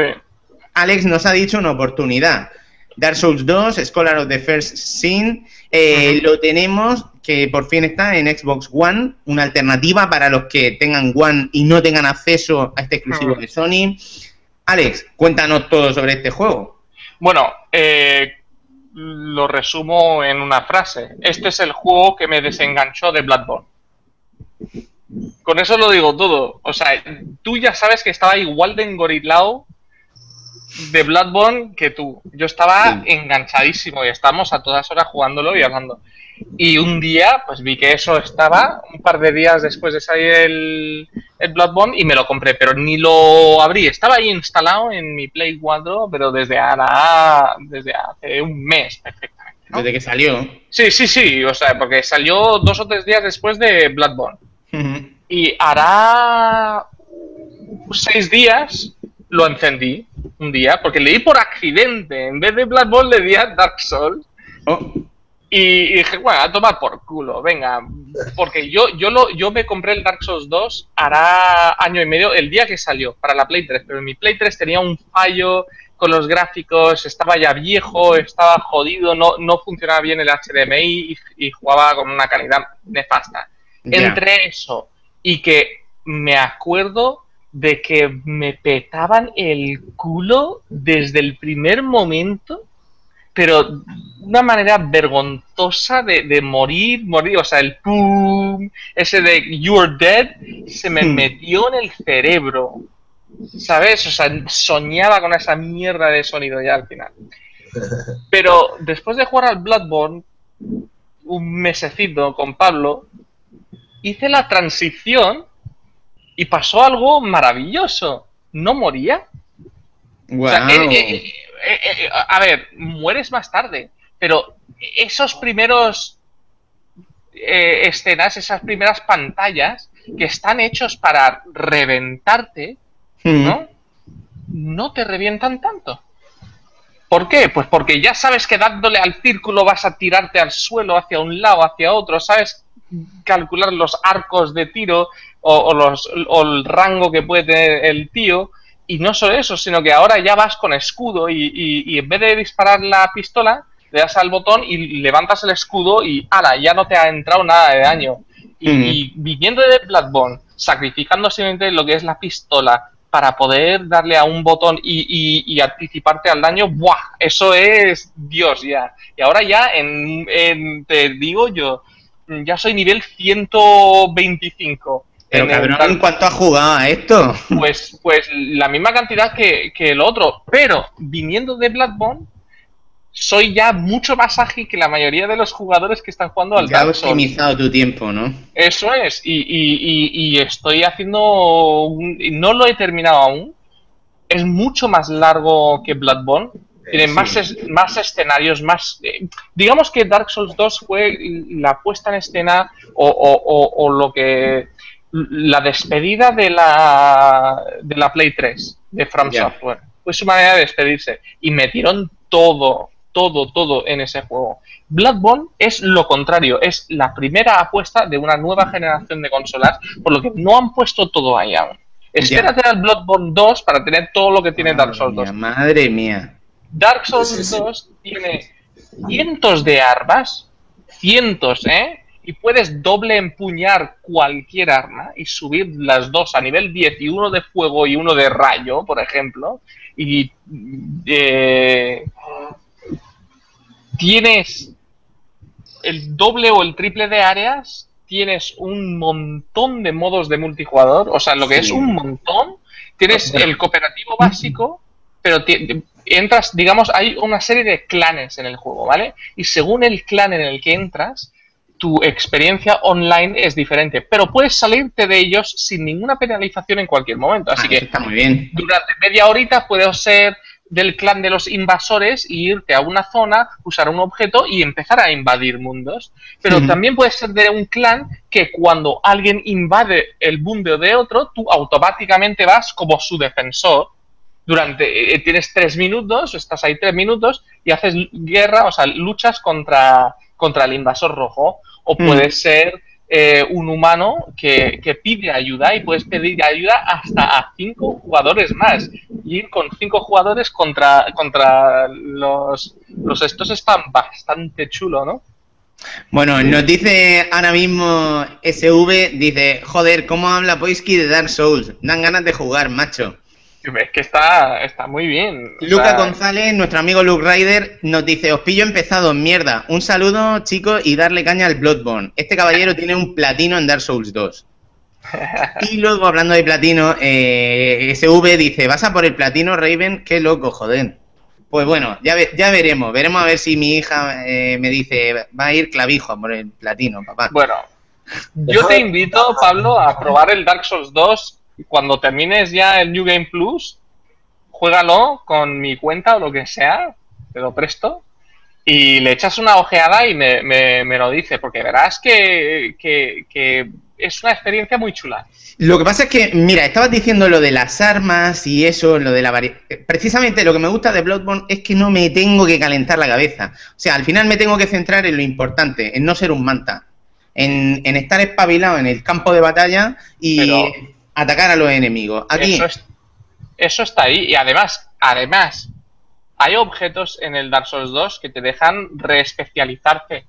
Alex nos ha dicho una oportunidad. Dark Souls 2, Scholar of the First Sin, eh, lo tenemos que por fin está en Xbox One, una alternativa para los que tengan One y no tengan acceso a este exclusivo de Sony. Alex, cuéntanos todo sobre este juego. Bueno, eh, lo resumo en una frase. Este es el juego que me desenganchó de Bloodborne. Con eso lo digo todo. O sea, tú ya sabes que estaba igual de engorilado de Bloodborne que tú. Yo estaba Sí. enganchadísimo y estábamos a todas horas jugándolo y hablando. Y un día, pues vi que eso estaba, un par de días después de salir el, el Bloodborne, y me lo compré, pero ni lo abrí. Estaba ahí instalado en mi Play 4, pero desde ahora, desde hace un mes perfectamente. Desde que salió. Sí, sí, sí, o sea, porque salió dos o tres días después de Bloodborne. Ujú. Y hará seis días lo encendí un día, porque le di por accidente. En vez de Bloodborne le di a Dark Souls. Oh, Y, y dije, bueno, a tomar por culo, venga. Porque yo, yo, lo, yo me compré el Dark Souls 2 hará año y medio, el día que salió, para la Play 3. Pero mi Play 3 tenía un fallo con los gráficos, estaba ya viejo, estaba jodido, no, no funcionaba bien el HDMI y, y jugaba con una calidad nefasta. Entre eso y que me acuerdo de que me petaban el culo desde el primer momento, pero una manera vergonzosa de, de morir, morir, o sea, el pum, ese de You're Dead, se me Hmm. metió en el cerebro. ¿Sabes? O sea, soñaba con esa mierda de sonido ya al final. Pero después de jugar al Bloodborne, un mesecito con Pablo, hice la transición y pasó algo maravilloso. No moría. O sea, Guau. eh, eh, eh, a ver, mueres más tarde, pero esos primeros escenas, esas primeras pantallas que están hechos para reventarte, Mm. ¿no? No te revientan tanto. ¿Por qué? Pues porque ya sabes que dándole al círculo vas a tirarte al suelo hacia un lado, hacia otro, sabes calcular los arcos de tiro o, o los, o el rango que puede tener el tío. Y no solo eso, sino que ahora ya vas con escudo y, y- y en vez de disparar la pistola, le das al botón y levantas el escudo y ¡ala! Ya no te ha entrado nada de daño. Y, Mm. y viniendo de Bloodborne, sacrificando simplemente lo que es la pistola para poder darle a un botón y, y- y anticiparte al daño, ¡buah! Eso es Dios ya. Y ahora ya, en, en- te digo yo, ya soy nivel 125. Pero en el cabrón, ¿en cuánto has jugado a esto? pues, pues la misma cantidad que, que el otro. Pero viniendo de Bloodborne, soy ya mucho más ágil que la mayoría de los jugadores que están jugando al Ya has Dark Souls. optimizado tu tiempo, ¿no? Eso es. Y, y- y- y estoy haciendo. un- no lo he terminado aún. Es mucho más largo que Bloodborne. Tiene Sí. más, es- más escenarios, más... eh, digamos que Dark Souls 2 fue la puesta en escena o, o- o- o lo que... La despedida de la, de la Play 3 de From. Software. Fue su manera de despedirse. Y metieron todo, todo, todo en ese juego. Bloodborne es lo contrario, es la primera apuesta de una nueva generación de consolas, por lo que no han puesto todo ahí aún. Espérate al Bloodborne 2 para tener todo lo que tiene Dark Souls 2. Madre mía, Madre mía. Dark Souls Sí, sí, sí. 2 tiene cientos de armas, cientos, ¿eh? Y puedes doble empuñar cualquier arma y subir las dos a nivel 10 y uno de fuego y uno de rayo, por ejemplo. Y eh, tienes el doble o el triple de áreas, tienes un montón de modos de multijugador, o sea, lo que Sí. es un montón. Tienes el cooperativo básico, pero entras, digamos, hay una serie de clanes en el juego, ¿vale? Y según el clan en el que entras, tu experiencia online es diferente, pero puedes salirte de ellos sin ninguna penalización en cualquier momento. Así Ah, que está muy bien. durante media horita puedes ser del clan de los invasores y irte a una zona, usar un objeto y empezar a invadir mundos. Pero también puedes ser de un clan que cuando alguien invade el mundo de otro, tú automáticamente vas como su defensor. Durante, eh, tienes tres minutos, estás ahí tres minutos y haces guerra, o sea, luchas contra, contra el invasor rojo. O Mm. puedes ser eh, un humano que, que pide ayuda y puedes pedir ayuda hasta a cinco jugadores más. Y ir con cinco jugadores contra, contra los, los estos están bastante chulo, ¿no? Bueno, nos dice ahora mismo SV, dice, joder, ¿cómo habla Poisky de Dark Souls? Dan ganas de jugar, macho. Es que está, está muy bien. Luca sea, González, nuestro amigo Luke Ryder, nos dice, os pillo empezado, mierda. Un saludo, chicos, y darle caña al Bloodborne. Este caballero tiene un platino en Dark Souls 2. Y luego, hablando de platino, eh, SV dice, ¿vas a por el platino, Raven? Qué loco, joder. Pues bueno, ya, ve- ya veremos. Veremos a ver si mi hija eh, me dice, va a ir clavijo a por el platino, papá. Bueno, yo te invito, Pablo, a probar el Dark Souls 2 cuando termines ya el New Game Plus. Juégalo con mi cuenta o lo que sea, te lo presto. y le echas una ojeada y me, me, me lo dice, porque verás que, que, que, es una experiencia muy chula. Lo que pasa es que, mira, estabas diciendo lo de las armas y eso, lo de la Precisamente lo que me gusta de Bloodborne es que no me tengo que calentar la cabeza. O sea, al final me tengo que centrar en lo importante, en no ser un manta, en, en estar espabilado en el campo de batalla y atacar a los enemigos. Aquí... Eso, eso está ahí y además, además, hay objetos en el Dark Souls 2 que te dejan reespecializarte.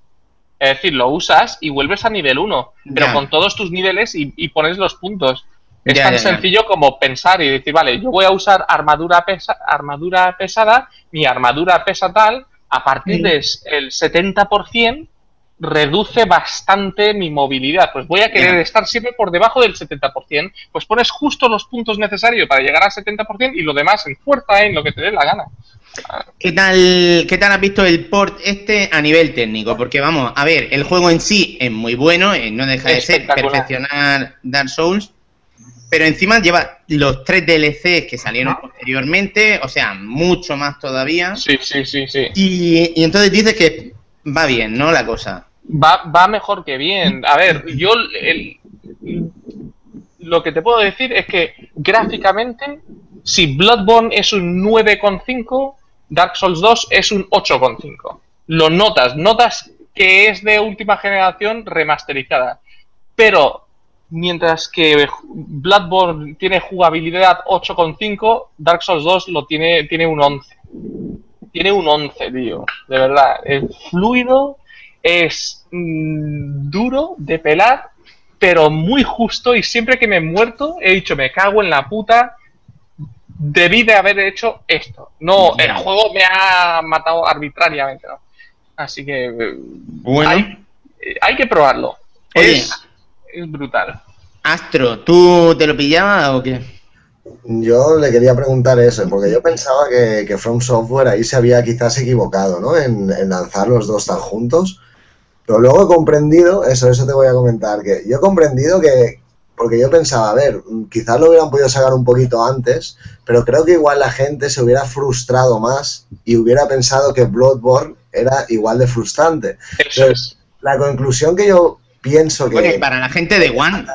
Es decir, lo usas y vuelves a nivel 1, pero con todos tus niveles y, pones los puntos. Es tan sencillo como pensar y decir, vale, yo voy a usar armadura, pesa, armadura pesada, mi armadura pesa tal, a partir del 70% reduce bastante mi movilidad. Pues voy a querer estar siempre por debajo del 70%, pues pones justo los puntos necesarios para llegar al 70% y lo demás en fuerza, en lo que te dé la gana. ¿Qué tal, ¿Qué tal has visto el port este a nivel técnico? Porque vamos, a ver, el juego en sí es muy bueno, eh, no deja de ser perfeccionar Dark Souls, pero encima lleva los tres DLCs que salieron posteriormente, o sea, mucho más todavía. Sí, sí, sí, sí. Y, entonces dices que va bien, ¿no? La cosa. Va, va mejor que bien. A ver, yo lo que te puedo decir es que gráficamente, si Bloodborne es un 9,5, Dark Souls 2 es un 8,5. Lo notas, notas que es de última generación remasterizada. Pero mientras que Bloodborne tiene jugabilidad 8,5, Dark Souls 2 lo tiene, tiene un 11. Tiene un 11, tío. De verdad. Es fluido, es mm, duro de pelar, pero muy justo. Y siempre que me he muerto, he dicho, me cago en la puta debí de haber hecho esto. No, el juego me ha matado arbitrariamente, ¿no? Así que bueno. hay, que probarlo. es, brutal. Astro, ¿tú te lo pillabas o qué? Yo le quería preguntar eso, porque yo pensaba que, From Software ahí se había quizás equivocado, ¿no? En, en, lanzar los dos tan juntos. Pero luego he comprendido, eso, eso te voy a comentar, que yo he comprendido que, porque yo pensaba, a ver, quizás lo hubieran podido sacar un poquito antes, pero creo que igual la gente se hubiera frustrado más y hubiera pensado que Bloodborne era igual de frustrante. Entonces, la conclusión que yo pienso que... para la gente de One...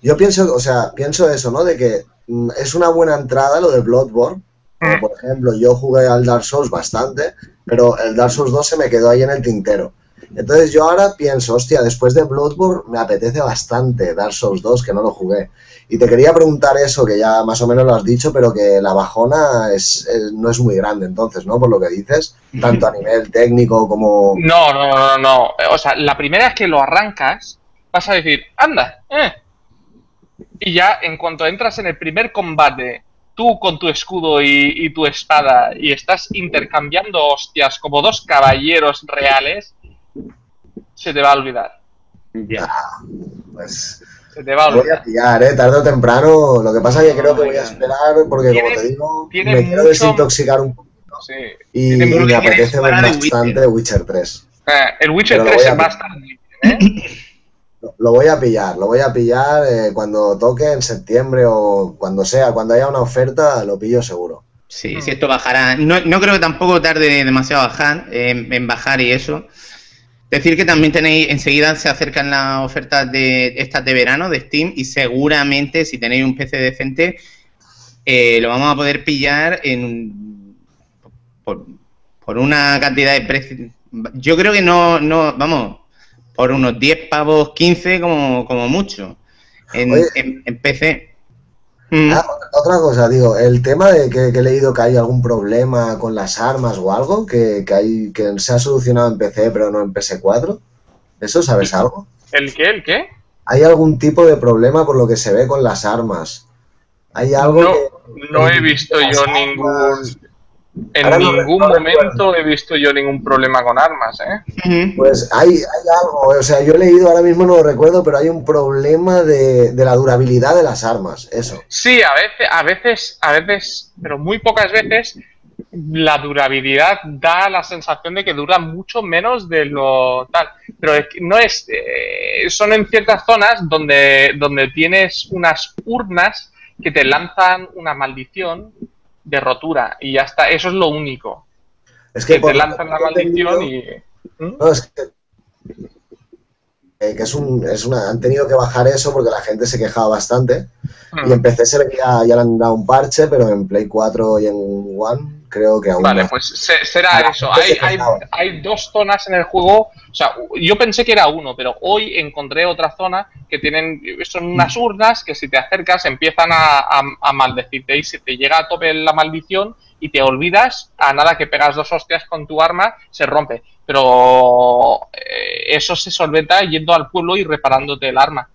Yo pienso, o sea, pienso eso, ¿no? De que mm, es una buena entrada lo de Bloodborne. Mm. por ejemplo, yo jugué al Dark Souls bastante, pero el Dark Souls 2 se me quedó ahí en el tintero. Entonces yo ahora pienso, hostia, después de Bloodborne me apetece bastante Dark Souls 2, que no lo jugué. Y te quería preguntar eso, que ya más o menos lo has dicho, pero que la bajona es, no es muy grande entonces, ¿no? Por lo que dices, tanto a nivel técnico como... No, no, no, no. O sea, la primera vez que lo arrancas, vas a decir, anda, eh. Y ya en cuanto entras en el primer combate, tú con tu escudo y tu espada, y estás intercambiando hostias como dos caballeros reales, se te va a olvidar. Ya. Pues. Se te va a olvidar. Voy a pillar, ¿eh? Tarde o temprano. Lo que pasa es que creo que voy a esperar porque, como te digo, me quiero desintoxicar un poquito. Sí. Y, me apetece ver bastante Witcher, 3. Eh, el Witcher 3 es bastante. ¿eh? Lo voy a pillar, lo voy a pillar eh, cuando toque en septiembre o cuando sea, cuando haya una oferta, lo pillo seguro. Sí, si esto bajará. No, no creo que tampoco tarde demasiado bajar, en bajar y eso. Decir que también tenéis, enseguida se acercan las ofertas de estas de verano de Steam y seguramente si tenéis un PC decente eh, lo vamos a poder pillar en por, una cantidad de precios. Yo creo que no, no, vamos, por unos 10 pavos, 15 como, como mucho en, en PC. Mm. Ah, otra cosa, digo, el tema de que, he leído que hay algún problema con las armas o algo, que, hay, que se ha solucionado en PC pero no en PS4, ¿eso sabes algo? ¿El qué? ¿El qué? ¿Hay algún tipo de problema por lo que se ve con las armas? ¿Hay algo no, no he visto yo ningún en ningún momento he visto yo ningún problema con armas, ¿eh? Pues hay, hay, algo, o sea, yo he leído, ahora mismo no lo recuerdo, pero hay un problema de, de, la durabilidad de las armas, eso. Sí, a veces, a veces, a veces, pero muy pocas veces, la durabilidad da la sensación de que dura mucho menos de lo tal. Pero no es, eh, son en ciertas zonas donde, donde tienes unas urnas que te lanzan una maldición de rotura y ya está, eso es lo único. Es que, te lanzan la maldición y. ¿Mm? No, es que, eh, que es un, es una, han tenido que bajar eso porque la gente se quejaba bastante. Y en PC se ya, ya le han dado un parche, pero en Play 4 y en One creo que aún Vale, no. pues se- será Ah, eso. Hay, hay, hay dos zonas en el juego. O sea, yo pensé que era uno, pero hoy encontré otra zona que tienen. Son unas urnas que si te acercas empiezan a, a, a maldecirte y se te llega a tope la maldición y te olvidas, a nada que pegas dos hostias con tu arma, se rompe. Pero eh, eso se solventa yendo al pueblo y reparándote el arma.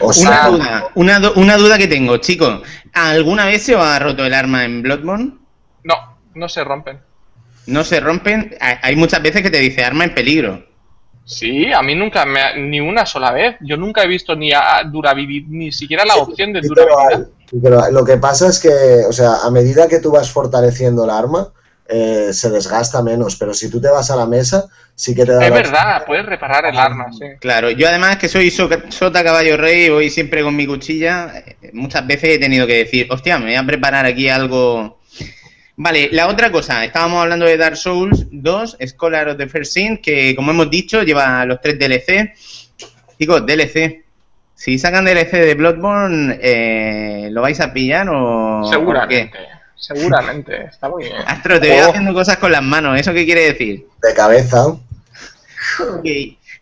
O Una duda, una, du- una duda que tengo, chicos. ¿Alguna vez se os ha roto el arma en Bloodborne? No, no se rompen. ¿No se rompen? Hay muchas veces que te dice arma en peligro. Sí, a mí nunca, me ha- ni una sola vez. Yo nunca he visto ni a durabilidad, ni siquiera la opción de durabilidad. pero lo que pasa es que, o sea, a medida que tú vas fortaleciendo el arma, eh, se desgasta menos. Pero si tú te vas a la mesa, sí que te da Es la verdad, puedes reparar el arma, sí. Claro, yo además que soy so- sota caballo rey, voy siempre con mi cuchilla, eh, muchas veces he tenido que decir, hostia, me voy a preparar aquí algo... Vale, la otra cosa, estábamos hablando de Dark Souls 2, Scholar of the First Sin, que como hemos dicho, lleva los tres DLC. Chicos, DLC. Si sacan DLC de Bloodborne, eh, ¿lo vais a pillar o...? o Seguramente, qué? seguramente. Está muy bien. Astro, te veo Oh. haciendo cosas con las manos, ¿eso qué quiere decir? de cabeza. Ok,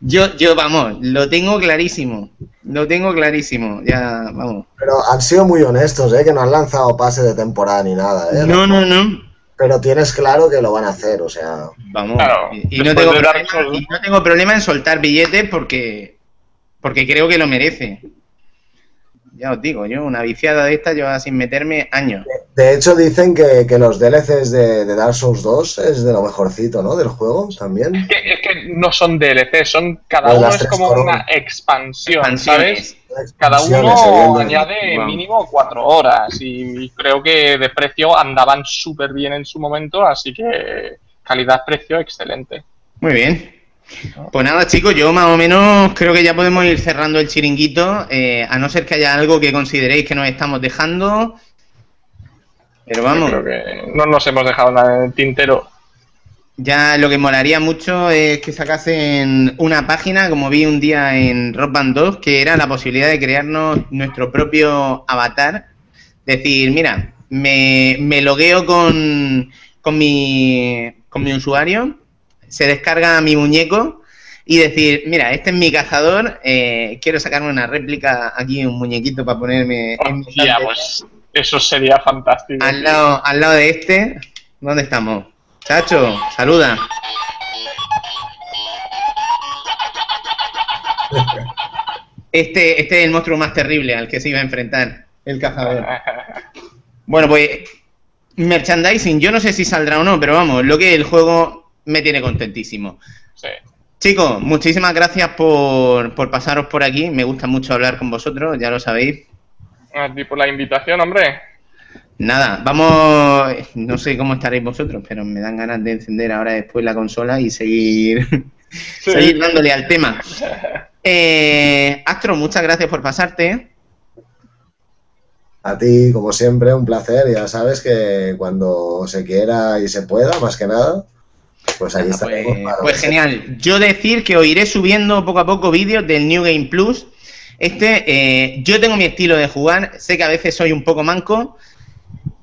Yo, yo, vamos, lo tengo clarísimo. Lo tengo clarísimo. Ya, vamos. Pero han sido muy honestos, ¿eh? Que no han lanzado pase de temporada ni nada, ¿eh? No, no, no. Pero tienes claro que lo van a hacer, o sea. Vamos. Claro, y, y no tengo problema, y no tengo problema en soltar billetes porque, porque creo que lo merece. Ya os digo, yo una viciada de esta lleva sin meterme años. De hecho, dicen que, que los DLCs de, de Dark Souls 2 es de lo mejorcito, ¿no? Del juego también. Es que, es que no son DLC, son cada Pues uno es como coronas. una expansión. ¿sabes? Cada uno añade Wow. mínimo cuatro horas y creo que de precio andaban súper bien en su momento, así que calidad-precio excelente. Muy bien. Pues nada, chicos, yo más o menos creo que ya podemos ir cerrando el chiringuito, eh, a no ser que haya algo que consideréis que nos estamos dejando. Pero vamos, Creo que no nos hemos dejado nada en el tintero. ya lo que molaría mucho es que sacasen una página, como vi un día en Rock Band 2, que era la posibilidad de crearnos nuestro propio avatar. Decir, mira, me, me logueo con, con, mi, con mi usuario, se descarga mi muñeco y decir, mira, este es mi cazador, eh, quiero sacarme una réplica aquí, un muñequito para ponerme en mi Hostia, estantería". pues eso sería fantástico. al lado, al lado de este, ¿dónde estamos? Chacho, saluda. Este, este es el monstruo más terrible al que se iba a enfrentar, el cazador. Bueno, pues merchandising, yo no sé si saldrá o no, pero vamos, lo que es el juego me tiene contentísimo. Sí. Chicos, muchísimas gracias por, por pasaros por aquí. Me gusta mucho hablar con vosotros, ya lo sabéis. A ti por la invitación, hombre. Nada, vamos, no sé cómo estaréis vosotros, pero me dan ganas de encender ahora después la consola y seguir, seguir dándole al tema. Eh, Astro, muchas gracias por pasarte. A ti, como siempre, un placer. Ya sabes que cuando se quiera y se pueda, más que nada, pues ahí Pues, para lo pues que sea. genial. Yo decir que os iré subiendo poco a poco vídeos del New Game Plus. Este, eh, yo tengo mi estilo de jugar. Sé que a veces soy un poco manco.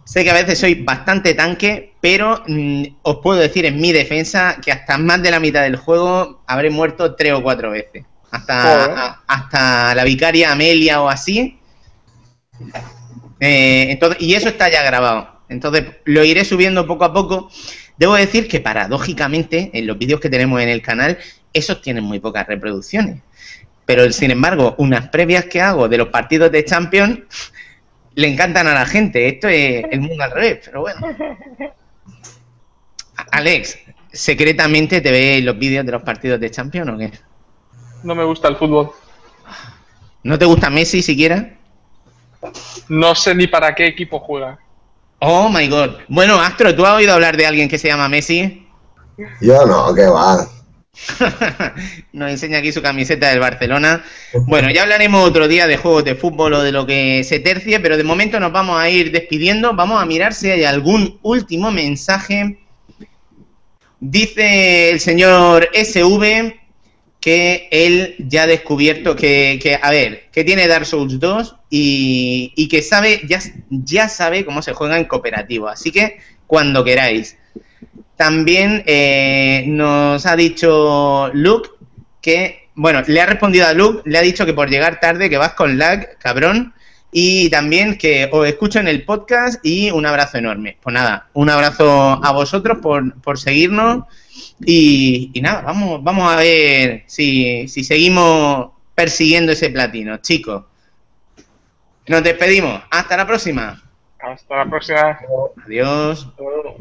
Sé que a veces soy bastante tanque, pero mm, os puedo decir en mi defensa que hasta más de la mitad del juego habré muerto tres o cuatro veces. Hasta, a- hasta la vicaria Amelia o así. Eh, entonces, y eso está ya grabado. Entonces, lo iré subiendo poco a poco. Debo decir que paradójicamente, en los vídeos que tenemos en el canal, esos tienen muy pocas reproducciones. Pero, sin embargo, unas previas que hago de los partidos de Champions le encantan a la gente. Esto es el mundo al revés, pero bueno. Alex, ¿secretamente te ves los vídeos de los partidos de Champions o qué? No me gusta el fútbol. ¿No te gusta Messi siquiera? No sé ni para qué equipo juega. Oh my god. Bueno, Astro, ¿tú has oído hablar de alguien que se llama Messi? Yo no, que va. Nos enseña aquí su camiseta del Barcelona. Bueno, ya hablaremos otro día de juegos de fútbol o de lo que se tercie, pero de momento nos vamos a ir despidiendo. Vamos a mirar si hay algún último mensaje. Dice el señor SV que él ya ha descubierto que, que, a ver, que tiene Dark Souls 2 y, y que sabe, ya, ya sabe cómo se juega en cooperativo. Así que cuando queráis. También eh, nos ha dicho Luke que, bueno, le ha respondido a Luke, le ha dicho que por llegar tarde, que vas con lag, cabrón, y también que os escucho en el podcast y un abrazo enorme. Pues nada, un abrazo a vosotros por, por seguirnos y, y nada, vamos, vamos a ver si, si seguimos persiguiendo ese platino, chicos. Nos despedimos. Hasta la próxima. Hasta la próxima. Adiós. Luego.